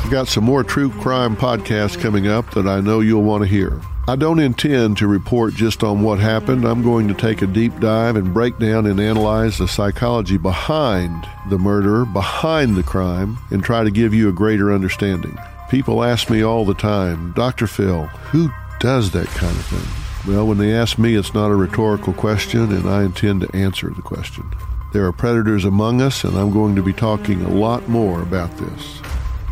I've got some more true crime podcasts coming up that I know you'll want to hear. I don't intend to report just on what happened. I'm going to take a deep dive and break down and analyze the psychology behind the murder, behind the crime, and try to give you a greater understanding. People ask me all the time, Dr. Phil, who does that kind of thing? Well, when they ask me, it's not a rhetorical question, and I intend to answer the question. There are predators among us, and I'm going to be talking a lot more about this.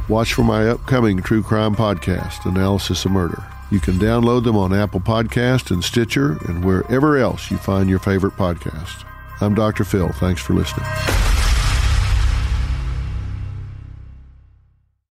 Watch for my upcoming true crime podcast, Analysis of Murder. You can download them on Apple Podcast and Stitcher and wherever else you find your favorite podcast. I'm Dr. Phil. Thanks for listening.